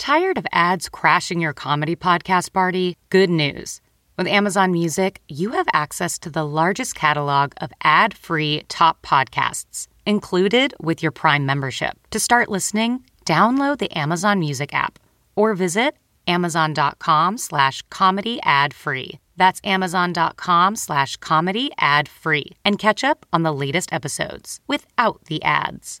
Tired of ads crashing your comedy podcast party? Good news. With Amazon Music, you have access to the largest catalog of ad free top podcasts included with your Prime membership. To start listening, download the Amazon Music app or visit amazon.com slash comedy ad free. That's amazon.com slash comedy ad free and catch up on the latest episodes without the ads.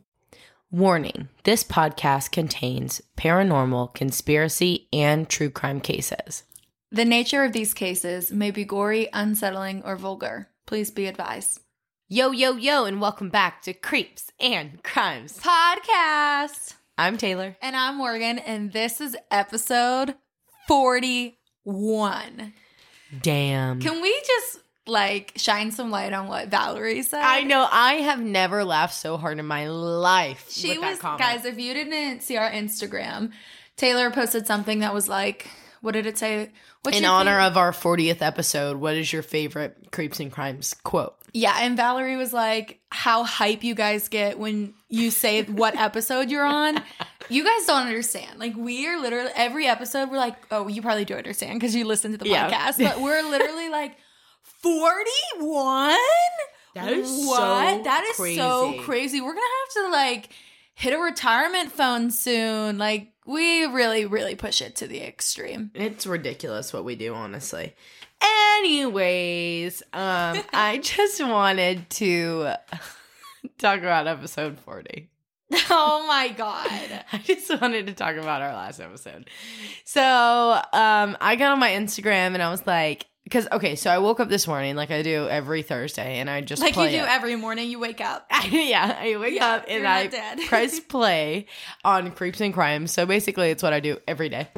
Warning this podcast contains paranormal, conspiracy, and true crime cases. The nature of these cases may be gory, unsettling, or vulgar. Please be advised. Yo, yo, yo, and welcome back to Creeps and Crimes Podcast. I'm Taylar. And I'm Morgan, and this is episode 41. Damn. Can we just like shine some light on what Valerie said? I know I have never laughed so hard in my life. She was guys, if you didn't see our Instagram, Taylar posted something that was like, what did it say? What's in honor favorite? of our 40th episode, what is your favorite Creeps and Crimes quote? Yeah, and Valerie was like, how hype you guys get when you say what episode you're on. You guys don't understand. Like, we are literally, every episode, we're like, oh, you probably do understand because you listen to the yeah. podcast, but we're literally like, 41? That is what? So that is crazy. so crazy. We're gonna have to like hit a retirement phone soon. Like we really, really push it to the extreme. It's ridiculous what we do, honestly. Anyways, um, I just wanted to talk about episode 40. Oh my god. I just wanted to talk about our last episode. So, um, I got on my Instagram and I was like, because okay, so I woke up this morning like I do every Thursday, and I just like you do it. every morning. You wake up, yeah, I wake yeah, up and I press play on Creeps and Crimes. So basically, it's what I do every day.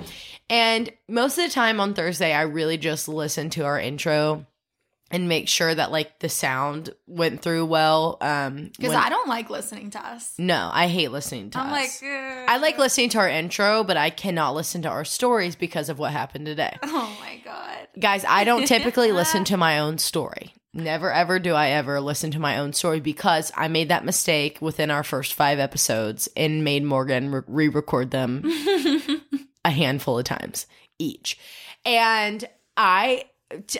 And most of the time on Thursday, I really just listen to our intro and make sure that like the sound went through well. Um, because I don't like listening to us. No, I hate listening to I'm us. like, Ugh. I like listening to our intro, but I cannot listen to our stories because of what happened today. Oh my god, guys! I don't typically listen to my own story. Never ever do I ever listen to my own story because I made that mistake within our first five episodes and made Morgan re record them a handful of times each. And I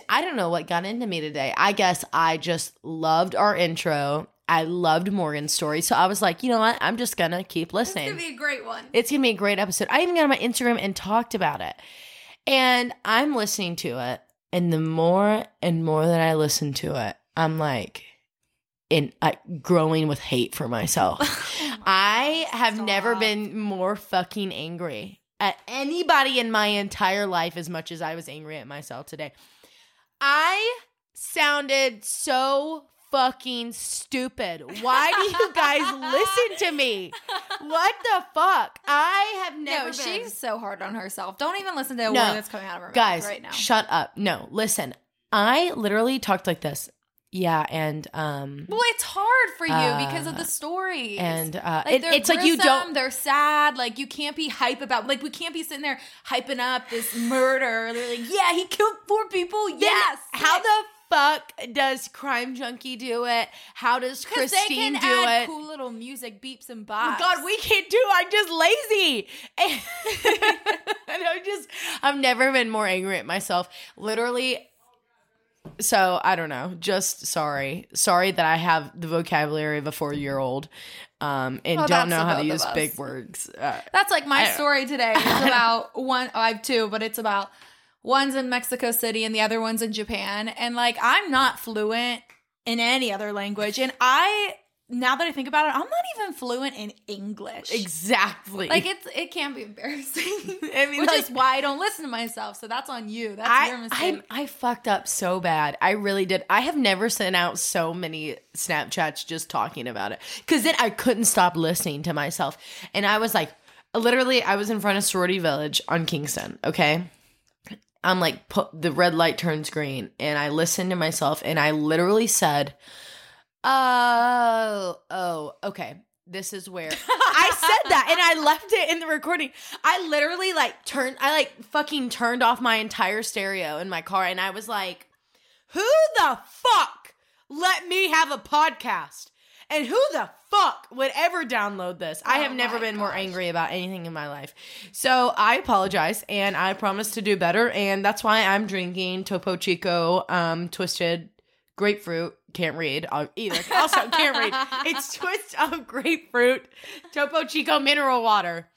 I don't know what got into me today. I guess I just loved our intro. I loved Morgan's story. So I was like, you know what? I'm just going to keep listening. It's going to be a great one. It's going to be a great episode. I even got on my Instagram and talked about it. And I'm listening to it. And the more and more that I listen to it, I'm like, in uh, growing with hate for myself. I have Stop. never been more fucking angry at anybody in my entire life as much as I was angry at myself today. I sounded so fucking stupid. Why do you guys listen to me? What the fuck? I have never. No, been. she's so hard on herself. Don't even listen to a no. word that's coming out of her guys, mouth right now. Shut up. No, listen. I literally talked like this. Yeah, and um Well, it's hard for you uh, because of the stories. And uh like it, it's like you don't they're sad, like you can't be hype about like we can't be sitting there hyping up this murder. They're like, "Yeah, he killed four people." Yes. How the fuck does Crime Junkie do it? How does Christine do it? Cool little music beeps and bops. God, we can't do. I'm just lazy, and I'm just. I've never been more angry at myself. Literally, so I don't know. Just sorry, sorry that I have the vocabulary of a four year old, um, and well, don't know how to use big words. Uh, that's like my story today. It's about one. Oh, I have two, but it's about one's in Mexico City and the other one's in Japan, and like I'm not fluent in any other language, and I now that I think about it, I'm not even fluent in English. Exactly. Like it's it can be embarrassing. I mean, which like, is why I don't listen to myself. So that's on you. That's I, your mistake. I, I fucked up so bad. I really did. I have never sent out so many Snapchats just talking about it because then I couldn't stop listening to myself, and I was like. literally, I was in front of Sorority Village on Kingston. Okay, I'm like, the red light turns green, and I listened to myself, and I literally said, "Oh, oh, okay." This is where I said that and I left it in the recording. I literally like turned I like fucking turned off my entire stereo in my car and I was like, "Who the fuck let me have a podcast?" And who the fuck would ever download this? I have never been more angry about anything in my life. So I apologize and I promise to do better. And that's why I'm drinking Topo Chico um, Twisted Grapefruit. Can't read uh, either. Also, can't read. It's twist of grapefruit, Topo Chico mineral water,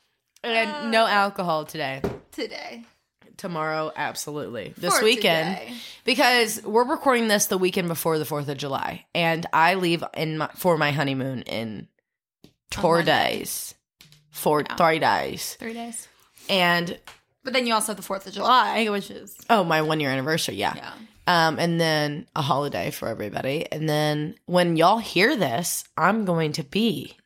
and no alcohol today Today. tomorrow absolutely this For weekend today. because we're recording this the weekend before the 4th of july and i leave in my, for my honeymoon in four days four three days Three days. and But then you also have the 4th of July, which is. oh my one year anniversary yeah. Yeah. Um and then a holiday for everybody and then when y'all hear this i'm going to be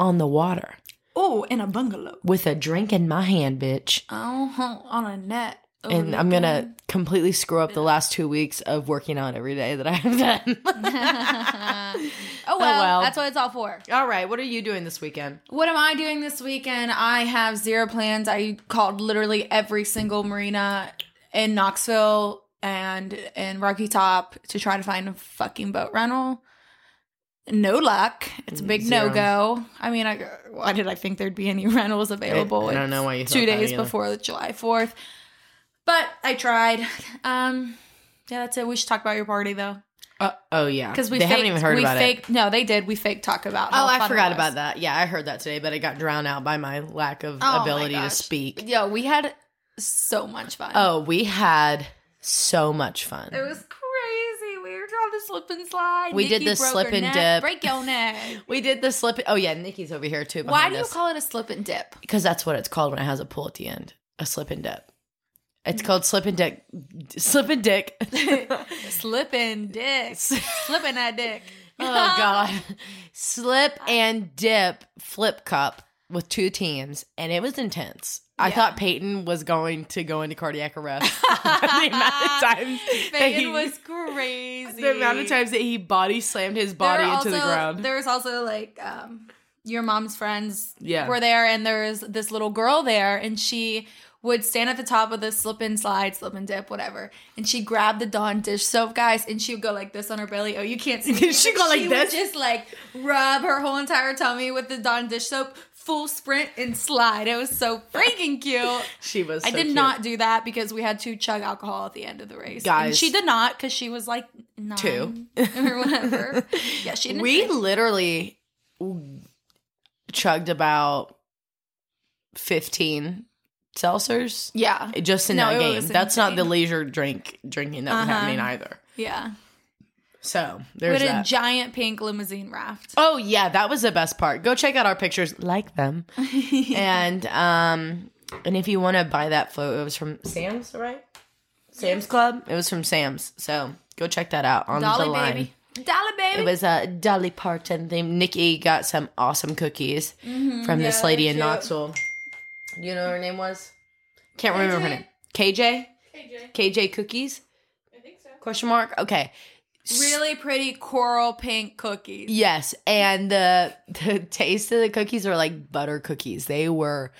on the water Oh, in a bungalow. with a drink in my hand bitch Oh, on a net. and I'm gonna completely screw up the last two weeks of working out every day that I have done. Oh well, well. that's what it's all for. All right, what are you doing this weekend? What am I doing this weekend? I have zero plans. I called literally every single marina in Knoxville and in Rocky Top to try to find a fucking boat rental. No luck. It's a big Zero. no go. I mean, I why did I think there'd be any rentals available? I don't know why you two that days before the July Fourth, but I tried. Um, yeah, that's it. We should talk about your party though, Uh, oh yeah, because we they faked, haven't even heard we about faked, No, they did. We fake talk about. Oh, I forgot about that. Yeah, I heard that today, but it got drowned out by my lack of Oh ability to speak. Yo, we had so much fun. Oh, we had so much fun. it was crazy. We were trying to slip and slide. We did Nikki the broke slip and neck. dip. Break your neck. we did the slip. Oh yeah, Nikki's over here too. Why do you call it a slip and dip? Because that's what it's called when it has a pull at the end. A slip and dip. It's called slip and dick. Slip and dick. Slipping dick. Slipping that dick. Oh god. Slip and dip flip cup with two teams and it was intense. I Yeah. thought Peyton was going to go into cardiac arrest. the amount of times that Peyton he- was crazy. the amount of times that he body slammed his body into the ground. There was also like um, your mom's friends Yeah. were there, and there was this little girl there, and she would stand at the top of the slip and slide, slip and dip, whatever, and she grabbed the Dawn dish soap, guys, and she would go like this on her belly. Oh, you can't see. She go like would this? just like rub her whole entire tummy with the Dawn dish soap, full sprint and slide. It was so freaking cute. She was I did cute. not do that because we had to chug alcohol at the end of the race. And Guys. she did not because she was like nine Two. or whatever. yeah, she didn't. We drink. literally chugged about 15 seltzers yeah, just in No, that game. was That's not the leisure drink drinking that was Uh-huh. happening either. yeah. So We there's had a that. giant pink limousine raft. oh yeah, that was the best part. Go check out our pictures, like them, and um, and if you want to buy that float, it was from Sam's, right? Sam's Club. It was from Sam's. So go check that out on Dolly the line. baby, Dolly baby. It was a Dolly Parton theme. Nikki got some awesome cookies from this lady in. Knoxville. Do you know what her name was? Can't remember her name. KJ? KJ. KJ Cookies? I think so. Question mark? Okay. Really pretty coral pink cookies. Yes. And the the taste of the cookies were like butter cookies. They were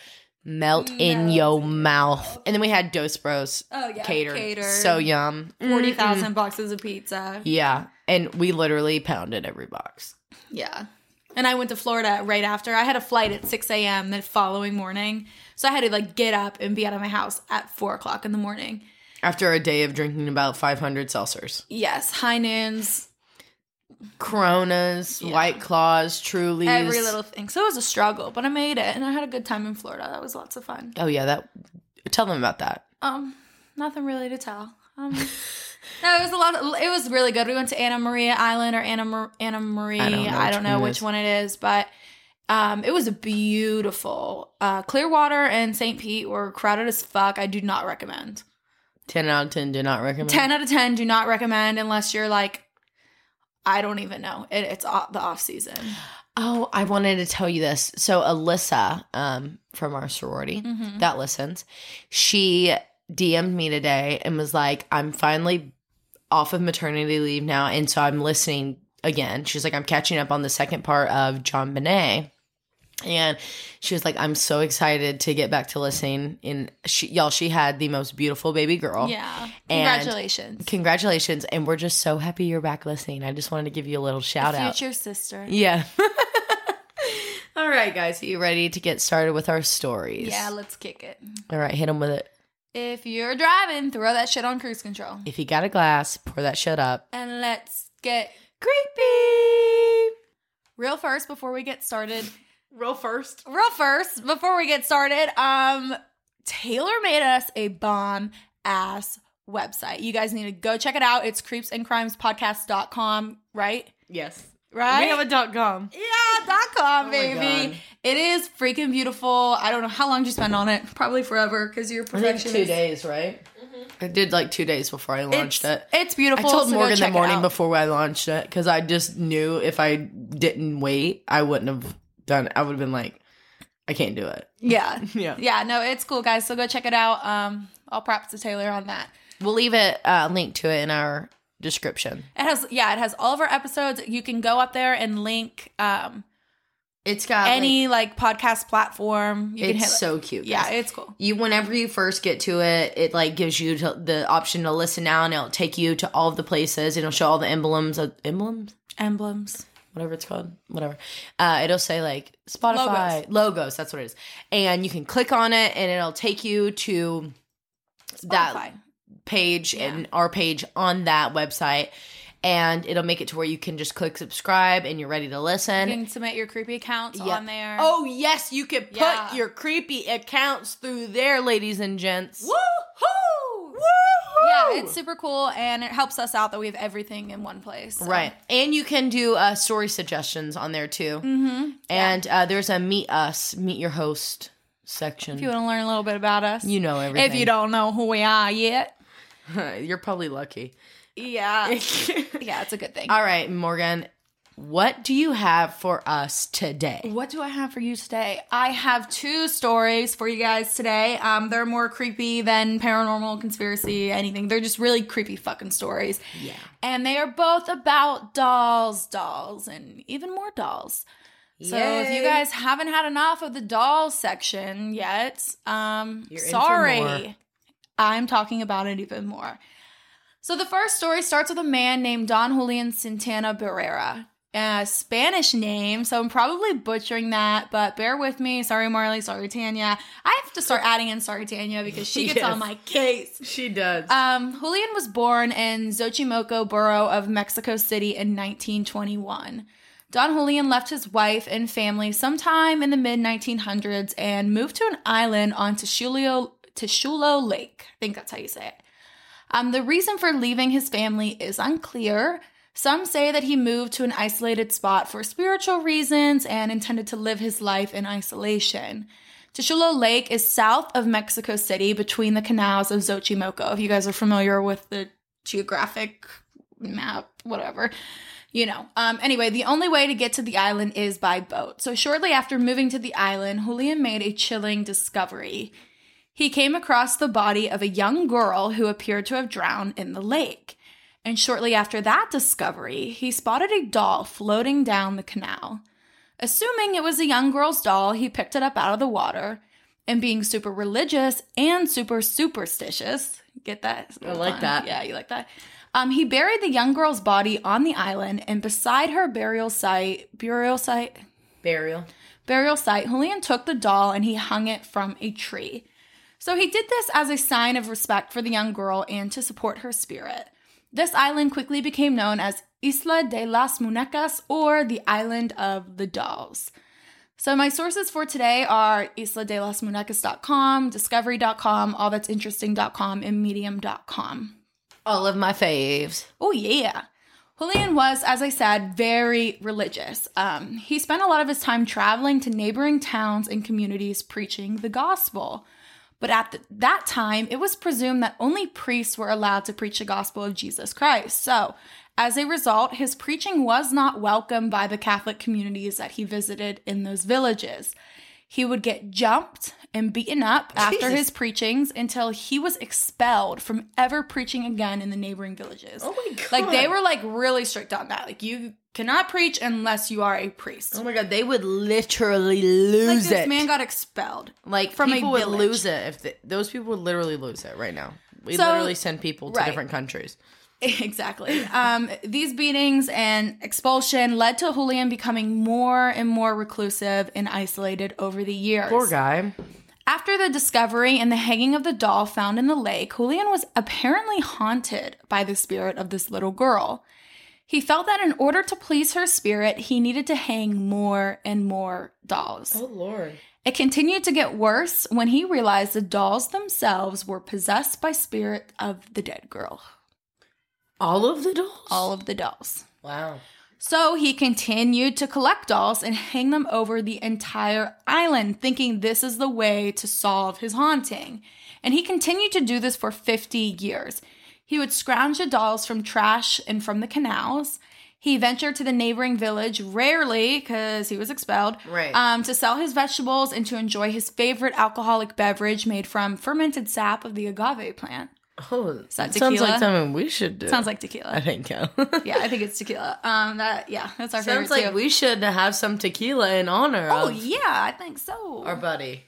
melt mm, in your mouth. And then we had Dos Bros Oh yeah, catered. catered. So yum. Mm-hmm. 40,000 Mm-mm. thousand boxes of pizza. Yeah. And we literally pounded every box. Yeah. And I went to Florida right after. I had a flight at 6 a.m. the following morning. So I had to like get up and be out of my house at 4 o'clock in the morning. After a day of drinking about 500 seltzers. Yes, high noons, Coronas, Yeah. White Claws, Trulies. every little thing. So it was a struggle, but I made it and I had a good time in Florida. That was lots of fun. Oh yeah, that. Tell them about that. Um, nothing really to tell. Um, no, it was a lot. Of, it was really good. We went to Anna Maria Island or Anna Mar- Anna Marie. I don't know I which don't know one which one it is, but um, it was beautiful. Uh, Clearwater and St. Pete were crowded as fuck. I do not recommend. Ten out of ten. Do not recommend. 10 out of 10 do not recommend unless you're like i don't even know it, it's off, the off season Oh, I wanted to tell you this. So Alyssa, um, from our sorority Mm-hmm. that listens, she DM'd me today and was like, I'm finally off of maternity leave now, and so I'm listening again. She's like, I'm catching up on the second part of JonBenét. And she was like, I'm so excited to get back to listening. And she, y'all, she had the most beautiful baby girl. Yeah. And- Congratulations. Congratulations. And we're just so happy you're back listening. I just wanted to give you a little shout out. Future sister. Yeah. All right, guys. Are you ready to get started with our stories? Yeah, let's kick it. All right, hit them with it. If you're driving, throw that shit on cruise control. If you got a glass, pour that shit up. And let's get Creepy. real first before we get started. Real first. Real first before we get started, um Taylar made us a bomb ass website. You guys need to go check it out. It's creeps and crimes creepsandcrimespodcast.com, right? Yes. Right? We have a dot com. Yeah, dot com, Oh baby. It is freaking beautiful. I don't know how long did you spend on it. Probably forever because you're I perfectionist. two days, right? I did like two days before I launched It's, it. it's beautiful. I told so Morgan the morning before I launched it because I just knew if I didn't wait, I wouldn't have done. I would have been like, I can't do it. Yeah. Yeah. Yeah, no, it's cool, guys. So go check it out. Um, all props to Taylar on that. We'll leave it uh, link to it in our description. It has, yeah, it has all of our episodes. You can go up there and link um It's got any like, podcast platform. You can It's hit, so cute. yeah, it's cool. you whenever you first get to it, it like gives you to, the option to listen now, and it'll take you to all of the places. It'll show all the emblems, of, emblems, Emblems. Whatever it's called, whatever. Uh, it'll say like Spotify logos. That's what it is, and you can click on it, and it'll take you to that page Yeah. and our page on that website. And it'll make it to where you can just click subscribe and you're ready to listen. You can submit your creepy accounts Yeah. on there. Oh yes, you can put Yeah. your creepy accounts through there, ladies and gents. Woohoo! Yeah, it's super cool and it helps us out that we have everything in one place. so. right, and you can do uh, story suggestions on there too. Mm-hmm. And uh, there's a meet us, meet your host section. If you want to learn a little bit about us, You know everything. If you don't know who we are yet, you're probably lucky. yeah, yeah, it's a good thing. All right, Morgan, what do you have for us today? What do I have for you today? I have two stories for you guys today. Um, they're more creepy than paranormal, conspiracy, anything. They're just really creepy fucking stories. Yeah. And they are both about dolls, dolls, and even more dolls. So if you guys haven't had enough of the dolls section yet, um, You're sorry. I'm talking about it even more. So the first story starts with a man named Don Julian Santana Barrera. A Spanish name, so I'm probably butchering that, but bear with me. Sorry, Marley. Sorry, Tanya. I have to start adding in sorry, Tanya, because she gets Yes. on my case. She does. Um, Julian was born in Xochimilco borough of Mexico City in 1921. Don Julian left his wife and family sometime in the mid 1900s and moved to an island on Teshuilo, Teshuilo Lake. I think that's how you say it. Um, the reason for leaving his family is unclear. Some say that he moved to an isolated spot for spiritual reasons and intended to live his life in isolation. Teshuilo Lake is south of Mexico City between the canals of Xochimilco. If you guys are familiar with the geographic map, whatever, you know. Um, anyway, the only way to get to the island is by boat. So shortly after moving to the island, Julian made a chilling discovery. He came across the body of a young girl who appeared to have drowned in the lake. And shortly after that discovery, he spotted a doll floating down the canal. Assuming it was a young girl's doll, he picked it up out of the water. And being super religious and super superstitious, get that? I like that. Yeah, you like that? Um, he buried the young girl's body on the island, and beside her burial site, burial site, Burial. burial site, Julian took the doll and he hung it from a tree. So he did this as a sign of respect for the young girl and to support her spirit. This island quickly became known as Isla de las Muñecas or the Island of the Dolls. So my sources for today are isladelasmuñecas.com, discovery.com, allthat'sinteresting.com, and medium.com. All of my faves. Oh, yeah. Julian was, as I said, very religious. Um, he spent a lot of his time traveling to neighboring towns and communities preaching the gospel. But at the, that time, it was presumed that only priests were allowed to preach the gospel of Jesus Christ. So, As a result, his preaching was not welcomed by the Catholic communities that he visited in those villages. He would get jumped and beaten up after his preachings until he was expelled from ever preaching again in the neighboring villages. Oh my god! Like they were like really strict on that. Like you cannot preach unless you are a priest. Oh my god! They would literally lose like this it. man got expelled. like from a people would lose it if they, those people would literally lose it right now. We So- literally send people to right. different countries. Exactly. Um, these beatings and expulsion led to Julian becoming more and more reclusive and isolated over the years. Poor guy. After the discovery and the hanging of the doll found in the lake, Julian was apparently haunted by the spirit of this little girl. He felt that in order to please her spirit, he needed to hang more and more dolls. Oh, Lord. It continued to get worse when he realized the dolls themselves were possessed by spirit of the dead girl. All of the dolls. All of the dolls. wow. So he continued to collect dolls and hang them over the entire island, thinking this is the way to solve his haunting. And he continued to do this for 50 years. He would scrounge the dolls from trash and from the canals. He ventured to the neighboring village, rarely because he was expelled, Right. um, to sell his vegetables and to enjoy his favorite alcoholic beverage made from fermented sap of the agave plant. Oh, that sounds like something we should do. Sounds like tequila. I think so. yeah, I think it's tequila. Um, that yeah, that's our Sounds favorite Sounds like too. we should have some tequila in honor Oh yeah, I think so. our buddy.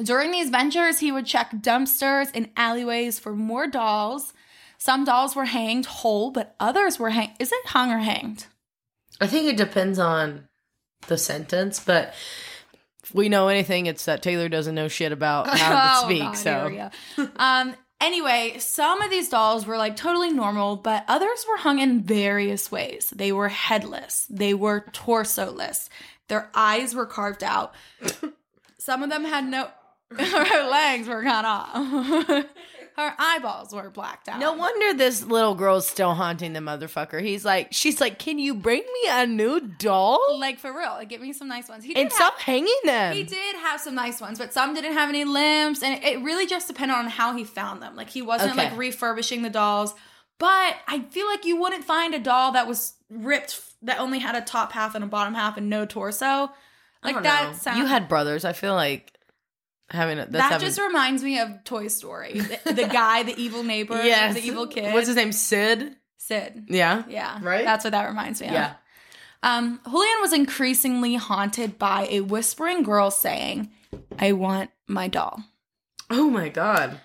During these ventures, he would check dumpsters and alleyways for more dolls. Some dolls were hanged whole, but others were hanged. Is it hung or hanged? I think it depends on the sentence, but if we know anything, it's that Taylar doesn't know shit about how to Oh, speak. God, so um. Anyway, some of these dolls were like totally normal, but others were hung in various ways. They were headless. They were torso-less. Their eyes were carved out. Some of them had no. Legs were cut off. Her eyeballs were blacked out. no wonder this little girl's still haunting the motherfucker. He's like, she's like, can you bring me a new doll like for real. Like, give me some nice ones. He did and have- stop hanging them? He did have some nice ones, but some didn't have any limbs, and it really just depended on how he found them. Like he wasn't Okay. like refurbishing the dolls, but I feel like you wouldn't find a doll that was ripped that only had a top half and a bottom half and no torso. Like that sounds. You had brothers. I feel like having a, that's that having, just reminds me of Toy Story. The, the guy, the evil neighbor, yes, the evil kid. What's his name? Sid. Sid. Yeah. Yeah, Right? That's what that reminds me of. Yeah. Um, Julian was increasingly haunted by a whispering girl saying, "I want my doll." Oh my god.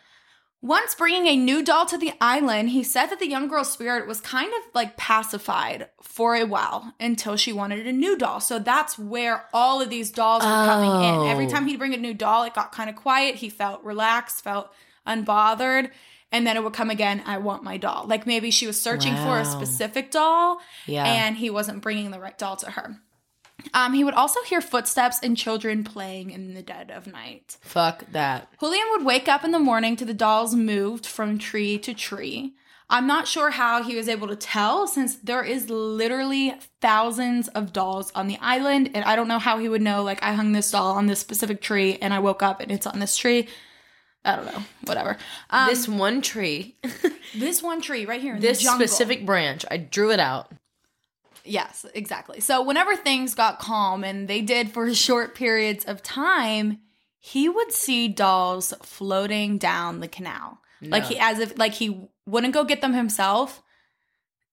Once bringing a new doll to the island, he said that the young girl's spirit was kind of like pacified for a while until she wanted a new doll. So that's where all of these dolls were coming in. Every Oh. time he'd bring a new doll, it got kind of quiet. He felt relaxed, felt unbothered. And then it would come again, I want my doll. Like maybe she was searching for Wow. a specific doll Yeah. and he wasn't bringing the right doll to her. Um, he would also hear footsteps and children playing in the dead of night. Fuck that. Julian would wake up in the morning to the dolls moved from tree to tree. I'm not sure how he was able to tell since there is literally thousands of dolls on the island and I don't know how he would know like I hung this doll on this specific tree and I woke up and it's on this tree. I don't know. Whatever. Um, this one tree, this one tree right here in this specific branch, I drew it out. Yes, exactly. So whenever things got calm, and they did for short periods of time, he would see dolls floating down the canal, like he as if like he wouldn't go get them himself.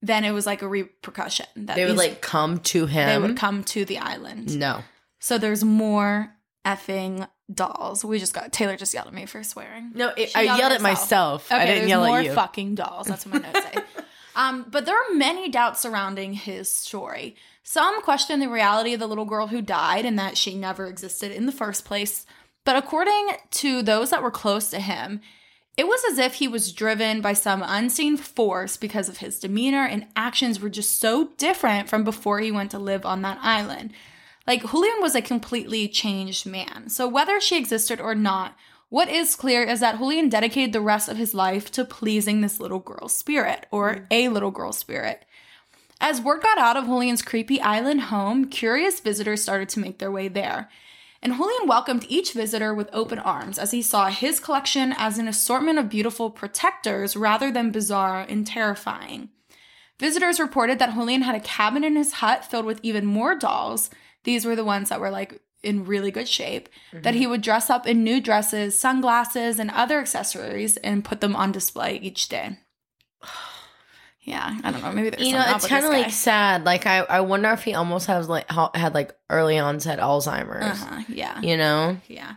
Then it was like a repercussion that They would like come to him. they would come to the island. No. So there's more effing dolls. We just got Taylar just yelled at me for swearing. No, it, I yelled at herself. myself. I Okay, didn't yell at you. fucking dolls. That's what my notes say. Um, but there are many doubts surrounding his story. Some question the reality of the little girl who died and that she never existed in the first place. But according to those that were close to him, it was as if he was driven by some unseen force because of his demeanor and actions were just so different from before he went to live on that island. Like, Julian was a completely changed man. So, whether she existed or not, what is clear is that Julian dedicated the rest of his life to pleasing this little girl's spirit, or mm. a little girl's spirit. As word got out of Julian's creepy island home, curious visitors started to make their way there. And Julian welcomed each visitor with open arms as he saw his collection as an assortment of beautiful protectors rather than bizarre and terrifying. Visitors reported that Julian had a cabin in his hut filled with even more dolls. These were the ones that were like in really good shape. That he would dress up in new dresses, sunglasses, and other accessories and put them on display each day. Yeah, I don't know. Maybe there's You know, it's kind of like sad. Like I, I wonder if he almost has like had like early onset Alzheimer's. Uh-huh, yeah. You know, Yeah.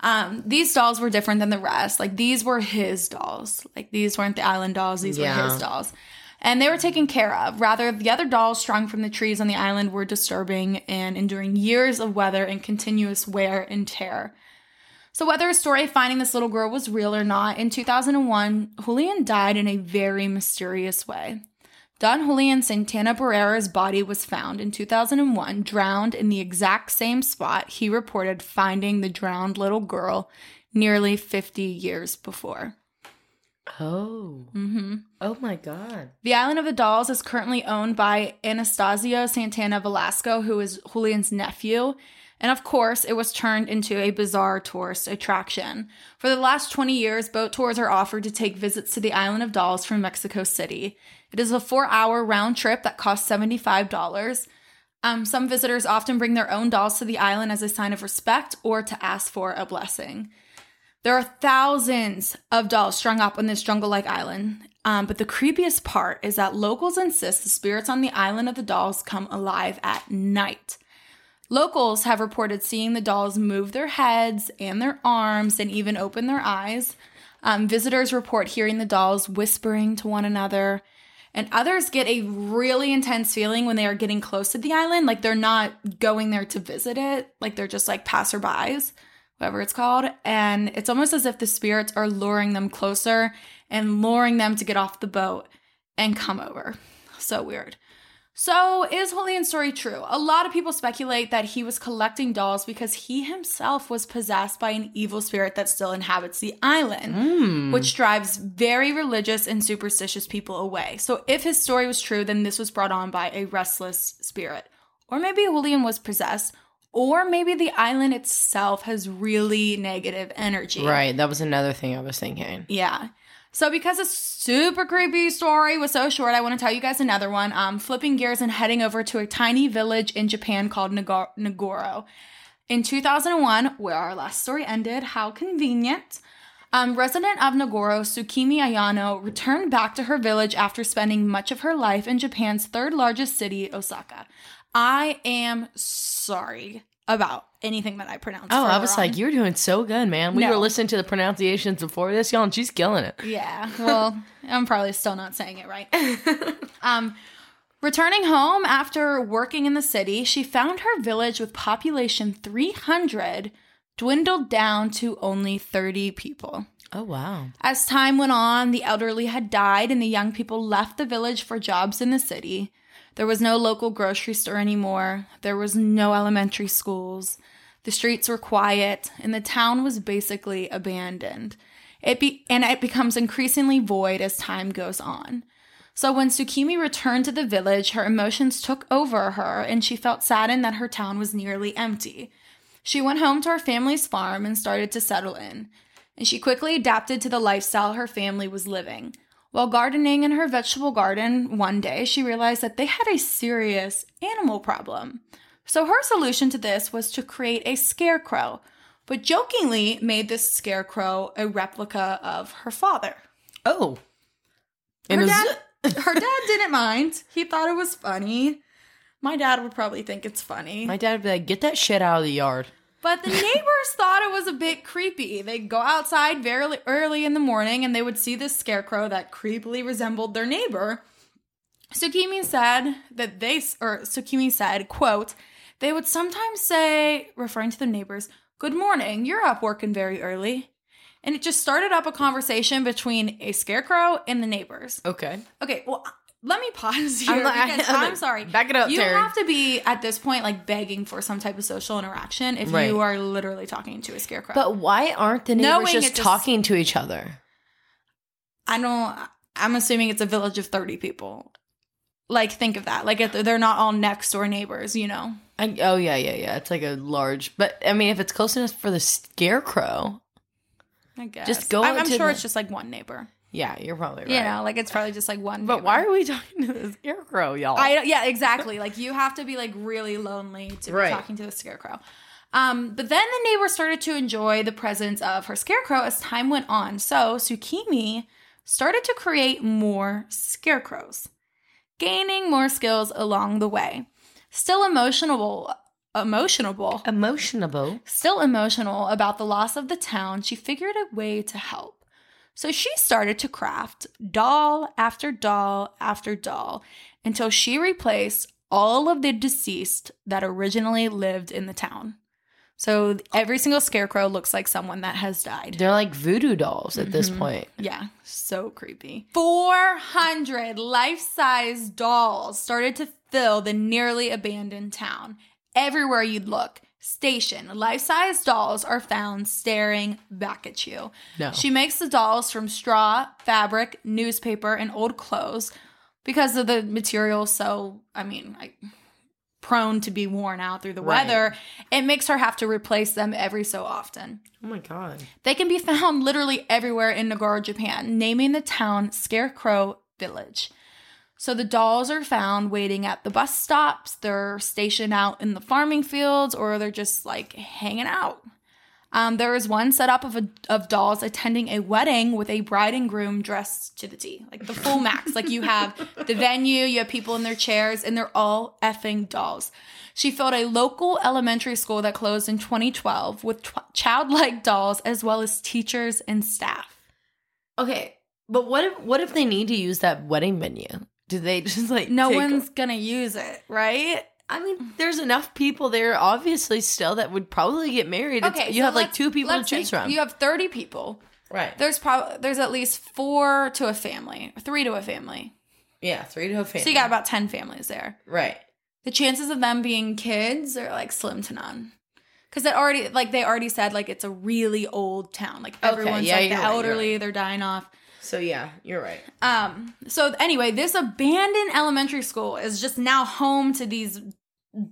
Um, these dolls were different than the rest. Like these were his dolls. Like these weren't the island dolls, these were his dolls. And they were taken care of. Rather, the other dolls strung from the trees on the island were disturbing and enduring years of weather and continuous wear and tear. So, whether a story of finding this little girl was real or not, in 2001, Julian died in a very mysterious way. Don Julian Santana Barrera's body was found in 2001, drowned in the exact same spot he reported finding the drowned little girl nearly 50 years before. Oh, hmm oh my god, The Island of the Dolls is currently owned by Anastasio Santana Velasco, who is Julian's nephew. And of course, it was turned into a bizarre tourist attraction. For the last 20 years, boat tours are offered to take visits to the Island of Dolls from Mexico City. It is a four hour round trip that costs $75. Um, some visitors often bring their own dolls to the island as a sign of respect or to ask for a blessing. There are thousands of dolls strung up on this jungle like island. Um, but the creepiest part is that locals insist the spirits on the island of the dolls come alive at night. Locals have reported seeing the dolls move their heads and their arms and even open their eyes. Um, visitors report hearing the dolls whispering to one another. And others get a really intense feeling when they are getting close to the island. Like they're not going there to visit it, like they're just like passerbys whatever it's called. And it's almost as if the spirits are luring them closer and luring them to get off the boat and come over. So weird. So, is Julian's story true? A lot of people speculate that he was collecting dolls because he himself was possessed by an evil spirit that still inhabits the island, hmm. which drives very religious and superstitious people away. So, if his story was true, then this was brought on by a restless spirit. Or maybe Julian was possessed, or maybe the island itself has really negative energy. right? That was another thing I was thinking. Yeah. So because this super creepy story was so short, I want to tell you guys another one. Um, flipping gears and heading over to a tiny village in Japan called Nagor- Nagoro. In 2001, where our last story ended, how convenient. Um, resident of Nagoro, Tsukimi Ayano, returned back to her village after spending much of her life in Japan's third largest city, Osaka. I am sorry about anything that I pronounced. Oh, I was on. like, you're doing so good, man. We No. were listening to the pronunciations before this, y'all, and she's killing it. Yeah. Well, I'm probably still not saying it right. um, returning home after working in the city, she found her village with population 300 dwindled down to only 30 people. Oh wow. As time went on, the elderly had died and the young people left the village for jobs in the city. There was no local grocery store anymore. There was no elementary schools. The streets were quiet and the town was basically abandoned. It be- and it becomes increasingly void as time goes on. So when Tsukimi returned to the village, her emotions took over her and she felt saddened that her town was nearly empty. She went home to her family's farm and started to settle in and she quickly adapted to the lifestyle her family was living. While gardening in her vegetable garden one day, she realized that they had a serious animal problem. So her solution to this was to create a scarecrow, but jokingly made this scarecrow a replica of her father. Oh. Her And dad, her dad didn't mind. He thought it was funny. My dad would probably think it's funny. my dad would be like, get that shit out of the yard. But the neighbors thought it was a bit creepy. They'd go outside very early in the morning and they would see this scarecrow that creepily resembled their neighbor. Tsukimi said that they, or Tsukimi said, quote, they would sometimes say, referring to the neighbors, Good morning, you're up working very early. And it just started up a conversation between a scarecrow and the neighbors. Okay. Okay, well, let me pause here I'm like- because I'm I'm, sorry. back it up, You Terry. have to be at this point like begging for some type of social interaction if Right. you are literally talking to a scarecrow. But why aren't the Knowing neighbors just a s- talking to each other? I don't. I'm assuming it's a village of 30 people. Like, think of that. Like, if they're not all next door neighbors, you know. I, oh yeah, yeah, yeah. It's like a large, but I mean, if it's close enough for the scarecrow, I guess. Just go I'm, I'm sure the- it's just like one neighbor. Yeah, you're probably right. You know, like it's probably just like one. but family. why are we talking to the scarecrow, y'all? I yeah, exactly. Like you have to be like really lonely to Right. be talking to the scarecrow. Um, but then the neighbor started to enjoy the presence of her scarecrow as time went on. So Tsukimi started to create more scarecrows, gaining more skills along the way. Still emotional, emotional, Emotionable. still emotional about the loss of the town, she figured a way to help. So she started to craft doll after doll after doll until she replaced all of the deceased that originally lived in the town. So every single scarecrow looks like someone that has died. They're like voodoo dolls at this mm-hmm. point. Yeah, so creepy. 400 life size dolls started to fill the nearly abandoned town. Everywhere you'd look, station, life size dolls are found staring back at you. No. She makes the dolls from straw, fabric, newspaper, and old clothes because of the material. So, I mean, I prone to be worn out through the Right. weather, it makes her have to replace them every so often. Oh my god. They can be found literally everywhere in Nagoro, Japan, naming the town Scarecrow Village. So the dolls are found waiting at the bus stops, they're stationed out in the farming fields, or they're just like hanging out. Um, there is one setup of a, of dolls attending a wedding with a bride and groom dressed to the T, like the full max. like you have the venue, you have people in their chairs, and they're all effing dolls. She filled a local elementary school that closed in 2012 with childlike dolls as well as teachers and staff. Okay, but what if what if they need to use that wedding venue? Do they just like No one's gonna use it, right? I mean, there's enough people there, obviously, still that would probably get married. It's- Okay, you so have like two people to choose from. You have 30 people. right. There's probably there's at least four to a family, three to a family. Yeah, three to a family. So you got about 10 families there. right. the chances of them being kids are like slim to none. Because it already, like they already said, like it's a really old town. Like everyone's yeah, like the right, elderly, right. they're dying off. So yeah, you're right. Um. So anyway, this abandoned elementary school is just now home to these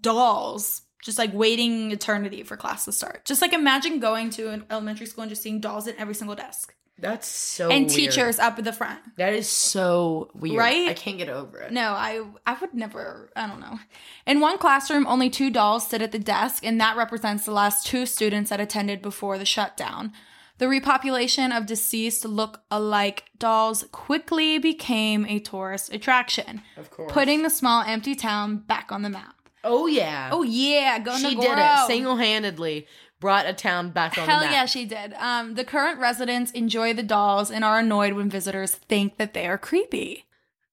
dolls, just like waiting eternity for class to start. Just like imagine going to an elementary school and just seeing dolls at every single desk That's so and weird. teachers up at the front. That is so weird. Right? I can't get over it. No, I I would never. I don't know. In one classroom, only two dolls sit at the desk, and that represents the last two students that attended before the shutdown. The repopulation of deceased look-alike dolls quickly became a tourist attraction, Of course. putting the small empty town back on the map. Oh yeah. Oh yeah, go she did it single handedly. Brought a town back on Hell the map. Hell yeah, she did. Um, the current residents enjoy the dolls and are annoyed when visitors think that they are creepy.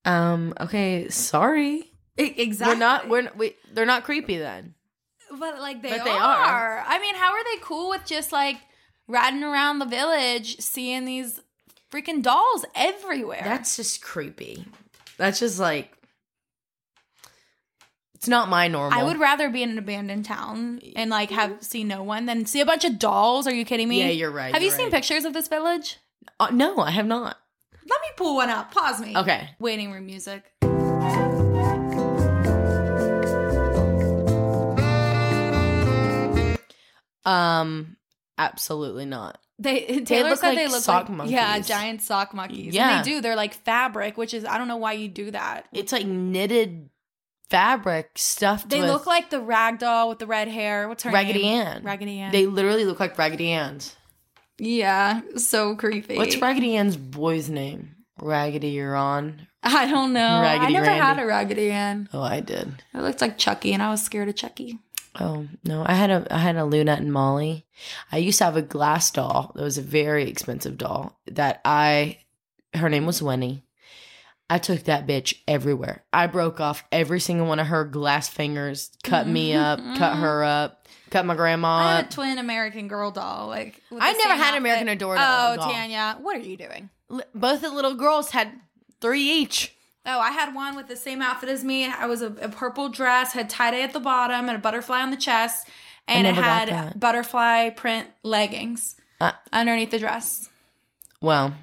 Um. Okay. Sorry. exactly. We're not. We're. We, they're not creepy then. But like they, But they are. are. I mean, how are they cool with just like riding around the village, seeing these freaking dolls everywhere? That's just creepy. That's just like. It's not my normal. I would rather be in an abandoned town and like have see no one than see a bunch of dolls. Are you kidding me? Yeah, you're right, Have you you're seen right. pictures of this village? Uh, no, I have not. Let me pull one up. Pause me. Okay. Waiting room music. Um. Absolutely not. They Taylar look said like they look sock like yeah, giant sock monkeys. Yeah. and they do. They're like fabric, which is I don't know why you do that. It's like knitted fabric stuffed. They look like the rag doll with the red hair. What's her Raggedy name? Ann. Raggedy Ann. They literally look like Raggedy Ann's. yeah, so creepy. What's Raggedy Ann's boy's name? Raggedy Ron. I don't know. Raggedy I never had a Raggedy Ann. Oh, I did. It looked like Chucky, and I was scared of Chucky. Oh no, I had a I had a Luna and Molly. I used to have a glass doll. That was a very expensive doll. That I, her name was Winnie. I took that bitch everywhere. I broke off every single one of her glass fingers, cut me mm-hmm, up, cut mm-hmm. her up, cut my grandma I had up. a twin American Girl doll. Like I never had an American. Adore Oh, doll. Tanya, what are you doing? Both the little girls had three each. Oh, I had one with the same outfit as me. I was a, a purple dress, had tie dye at the bottom, and a butterfly on the chest, and it had butterfly print leggings Uh, underneath the dress. well,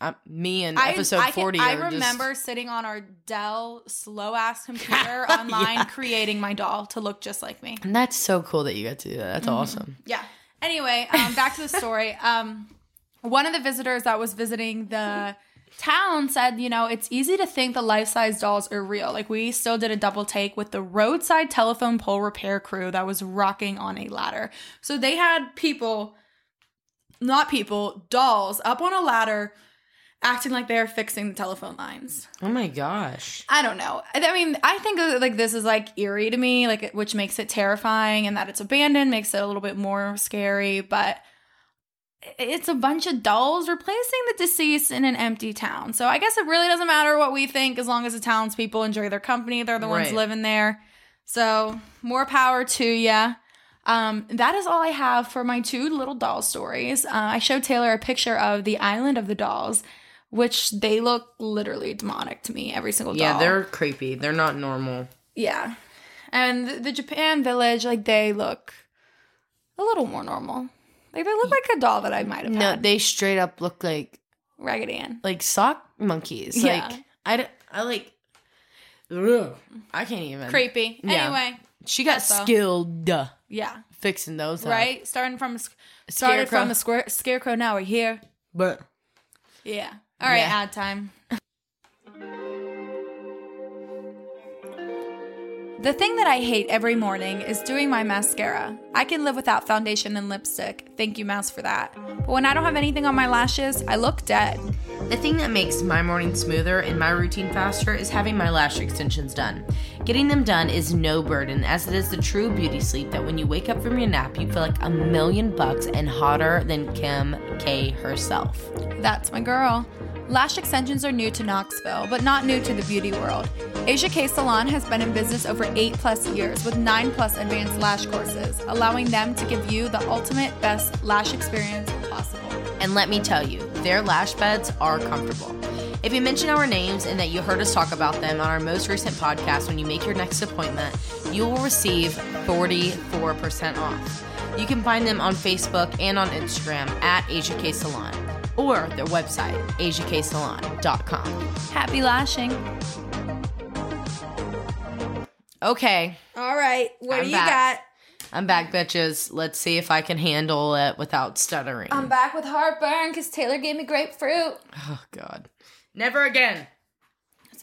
I, me and episode I, can- forty. I are just- remember sitting on our Dell slow ass computer online Yeah. creating my doll to look just like me. and that's so cool that you got to do that. That's awesome. Yeah. Anyway, um, back to the story. Um, one of the visitors that was visiting the town said, you know, it's easy to think the life size dolls are real. Like, we still did a double take with the roadside telephone pole repair crew that was rocking on a ladder. So they had people, not people, dolls up on a ladder acting like they're fixing the telephone lines. Oh my gosh. I don't know. I I mean, I think like this is like eerie to me, like which makes it terrifying, and that it's abandoned makes it a little bit more scary. But it's a bunch of dolls replacing the deceased in an empty town. So I guess it really doesn't matter what we think as long as the townspeople enjoy their company. They're the ones Right. living there. So more power to ya. Um, that is all I have for my two little doll stories. Uh, I showed Taylar a picture of the island of the dolls, which they look literally demonic to me. Every single doll. Yeah, they're creepy. They're not normal. Yeah. And the Japan village, like they look a little more normal. Like they look like a doll that I might have No, had. they straight up look like Raggedy Ann. like sock monkeys. Yeah. Like I, don't- I like. Ugh, I can't even. Creepy. Yeah. Anyway, She got skilled yeah. fixing those. up. Right? Starting from a, started Scarecrow. from a square, scarecrow, now we're here. But Yeah. All right, Yeah. ad time. The thing that I hate every morning is doing my mascara. I can live without foundation and lipstick. Thank you, mouse, for that. But when I don't have anything on my lashes, I look dead. The thing that makes my morning smoother and my routine faster is having my lash extensions done. Getting them done is no burden, as it is the true beauty sleep that when you wake up from your nap, you feel like a million bucks and hotter than Kim K herself. That's my girl. Lash extensions are new to Knoxville, but not new to the beauty world. Asia K Salon has been in business over eight plus years with nine plus advanced lash courses, allowing them to give you the ultimate best lash experience possible. And let me tell you, their lash beds are comfortable. If you mention our names and that you heard us talk about them on our most recent podcast when you make your next appointment, you will receive 44% off. You can find them on Facebook and on Instagram at Asia K Salon or their website, asiaksalon.com. Happy lashing. Okay, All right, what I'm do you back. I'm back, bitches. Let's see if I can handle it without stuttering. I'm back with heartburn because Taylar gave me grapefruit. oh, God. Never again.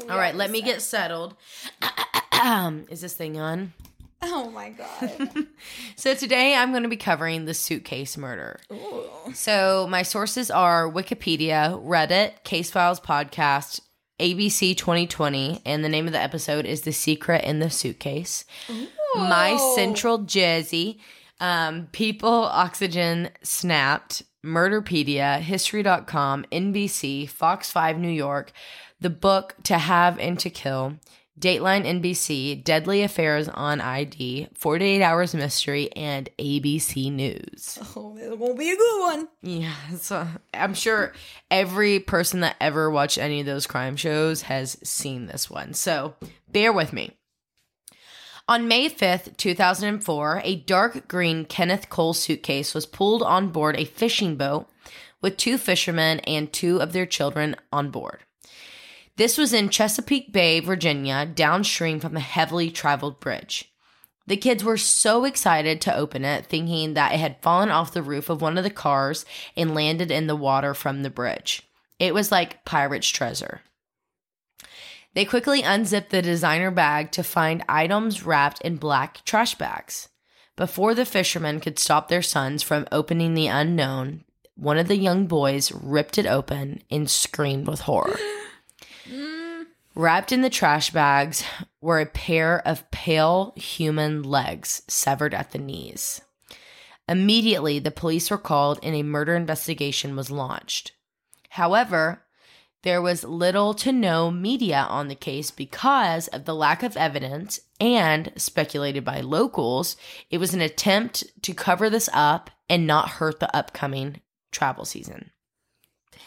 All right, let me get settled. Is this thing on? Oh my god. So today I'm going to be covering the suitcase murder. So my sources are Wikipedia, Reddit, Case Files podcast, ABC 2020, and the name of the episode is The Secret in the Suitcase. My Central Jersey, um, People, Oxygen, Snapped, Murderpedia, History.com, NBC, Fox 5 New York, the book To Have and to Kill, Dateline NBC, Deadly Affairs on ID, 48 Hours Mystery, and ABC News. oh, this will be a good one. Yeah, so I'm sure every person that ever watched any of those crime shows has seen this one. So bear with me. On May 5th, 2004, a dark green Kenneth Cole suitcase was pulled on board a fishing boat with two fishermen and two of their children on board. This was in Chesapeake Bay, Virginia, downstream from a heavily traveled bridge. The kids were so excited to open it, thinking that it had fallen off the roof of one of the cars and landed in the water from the bridge. It was like pirate's treasure. They quickly unzipped the designer bag to find items wrapped in black trash bags. Before the fishermen could stop their sons from opening the unknown, one of the young boys ripped it open and screamed with horror. Wrapped in the trash bags were a pair of pale human legs severed at the knees. Immediately, the police were called and a murder investigation was launched. However, there was little to no media on the case because of the lack of evidence and speculated by locals, it was an attempt to cover this up and not hurt the upcoming travel season.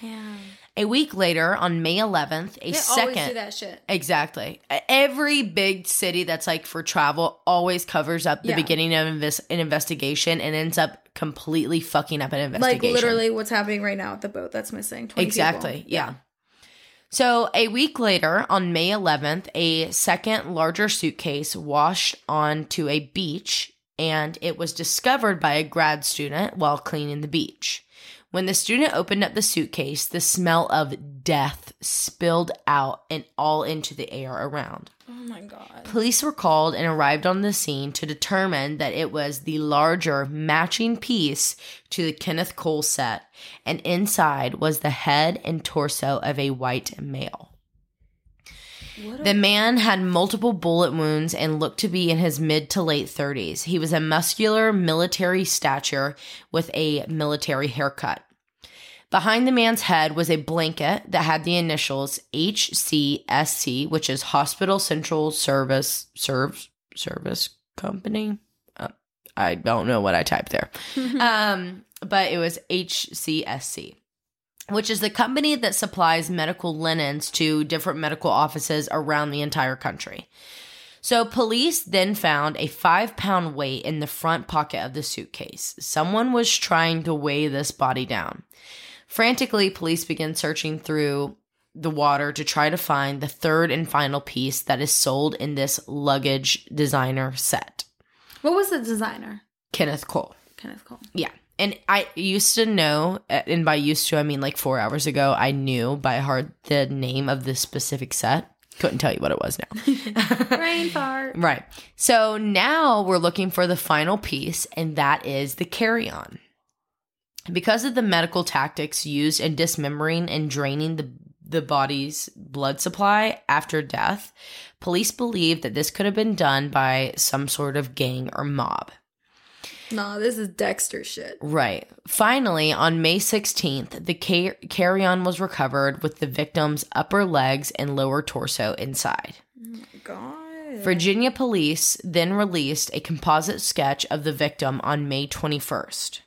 Damn. A week later, on May 11th, a They second always do that shit. Exactly. Every big city that's like for travel always covers up the Yeah. beginning of inves- an investigation and ends up completely fucking up an investigation. Like literally what's happening right now at the boat that's missing. 20 Exactly. Yeah. So, a week later, on May 11th, a second larger suitcase washed onto a beach and it was discovered by a grad student while cleaning the beach. When the student opened up the suitcase, the smell of death spilled out and all into the air around. Oh my god. Police were called and arrived on the scene to determine that it was the larger matching piece to the Kenneth Cole set, and inside was the head and torso of a white male. The man had multiple bullet wounds and looked to be in his mid to late 30s. He was a muscular military stature with a military haircut. Behind the man's head was a blanket that had the initials HCSC, which is Hospital Central Service Serve Service Company. Uh, I don't know what I typed there, um, but it was HCSC, which is the company that supplies medical linens to different medical offices around the entire country. So, police then found a five pound weight in the front pocket of the suitcase. Someone was trying to weigh this body down. Frantically, police began searching through the water to try to find the third and final piece that is sold in this luggage designer set. What was the designer? Kenneth Cole. Kenneth Cole. Yeah. And I used to know, uh, and by used to, I mean like four hours ago, I knew by heart the name of this specific set. Couldn't tell you what it was now. Rain fart. right. So now we're looking for the final piece, and that is the carry on. Because of the medical tactics used in dismembering and draining the, the body's blood supply after death, police believe that this could have been done by some sort of gang or mob. Nah, this is Dexter shit. Right. Finally, on May 16th, the car- carry on was recovered with the victim's upper legs and lower torso inside. Oh God. Virginia police then released a composite sketch of the victim on May 21st.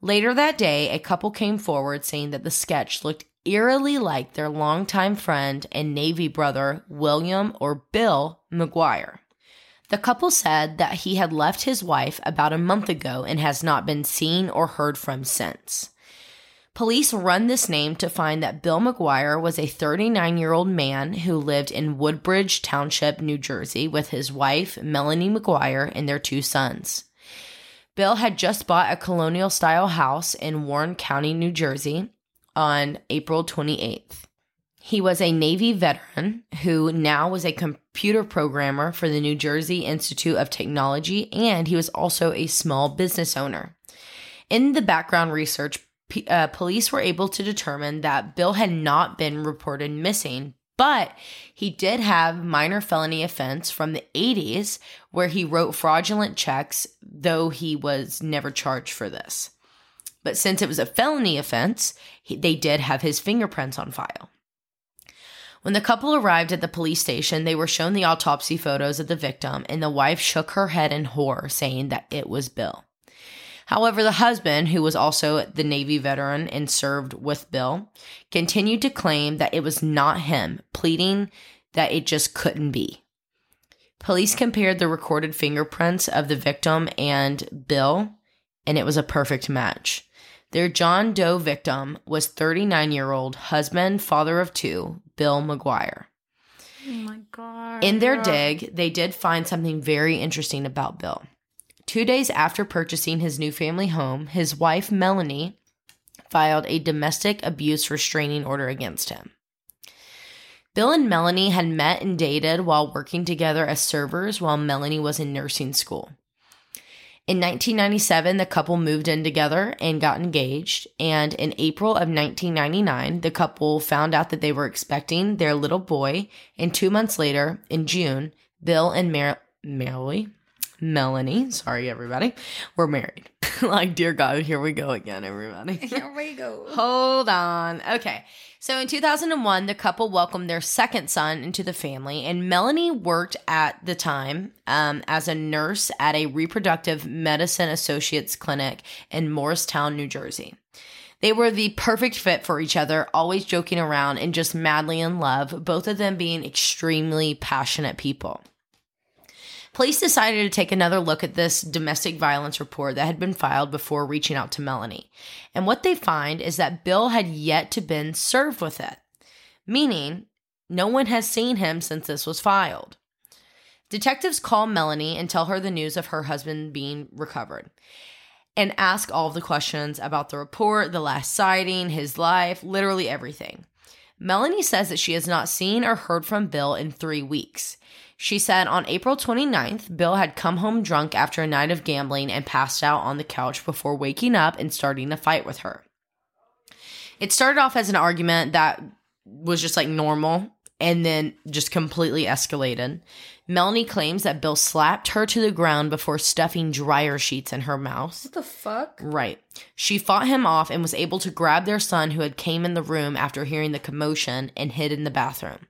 Later that day, a couple came forward saying that the sketch looked eerily like their longtime friend and Navy brother, William or Bill McGuire. The couple said that he had left his wife about a month ago and has not been seen or heard from since. Police run this name to find that Bill McGuire was a 39 year old man who lived in Woodbridge Township, New Jersey, with his wife, Melanie McGuire, and their two sons. Bill had just bought a colonial style house in Warren County, New Jersey on April 28th. He was a Navy veteran who now was a computer programmer for the New Jersey Institute of Technology, and he was also a small business owner. In the background research, p- uh, police were able to determine that Bill had not been reported missing, but he did have minor felony offense from the 80s where he wrote fraudulent checks, though he was never charged for this. But since it was a felony offense, he, they did have his fingerprints on file. When the couple arrived at the police station, they were shown the autopsy photos of the victim, and the wife shook her head in horror, saying that it was Bill. However, the husband, who was also the Navy veteran and served with Bill, continued to claim that it was not him, pleading that it just couldn't be. Police compared the recorded fingerprints of the victim and Bill, and it was a perfect match. Their John Doe victim was 39 year old husband, father of two, Bill McGuire. Oh my god. In their dig, they did find something very interesting about Bill. Two days after purchasing his new family home, his wife, Melanie, filed a domestic abuse restraining order against him. Bill and Melanie had met and dated while working together as servers while Melanie was in nursing school. In 1997, the couple moved in together and got engaged. And in April of 1999, the couple found out that they were expecting their little boy. And two months later, in June, Bill and Mer- Melanie, Melanie, sorry everybody, were married. like, dear God, here we go again, everybody. Here we go. Hold on. Okay. So in 2001, the couple welcomed their second son into the family, and Melanie worked at the time um, as a nurse at a reproductive medicine associates clinic in Morristown, New Jersey. They were the perfect fit for each other, always joking around and just madly in love, both of them being extremely passionate people. Police decided to take another look at this domestic violence report that had been filed before reaching out to Melanie. And what they find is that Bill had yet to been served with it, meaning no one has seen him since this was filed. Detectives call Melanie and tell her the news of her husband being recovered. and ask all the questions about the report, the last sighting, his life, literally everything. Melanie says that she has not seen or heard from Bill in three weeks. She said on April 29th, Bill had come home drunk after a night of gambling and passed out on the couch before waking up and starting a fight with her. It started off as an argument that was just like normal and then just completely escalated. Melanie claims that Bill slapped her to the ground before stuffing dryer sheets in her mouth. What the fuck? Right. She fought him off and was able to grab their son who had came in the room after hearing the commotion and hid in the bathroom.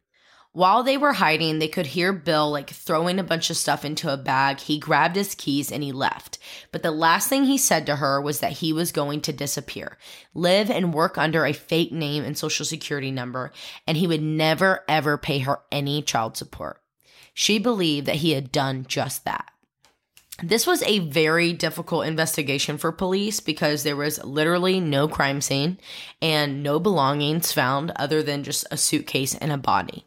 While they were hiding, they could hear Bill like throwing a bunch of stuff into a bag. He grabbed his keys and he left. But the last thing he said to her was that he was going to disappear, live and work under a fake name and social security number, and he would never ever pay her any child support. She believed that he had done just that. This was a very difficult investigation for police because there was literally no crime scene and no belongings found other than just a suitcase and a body.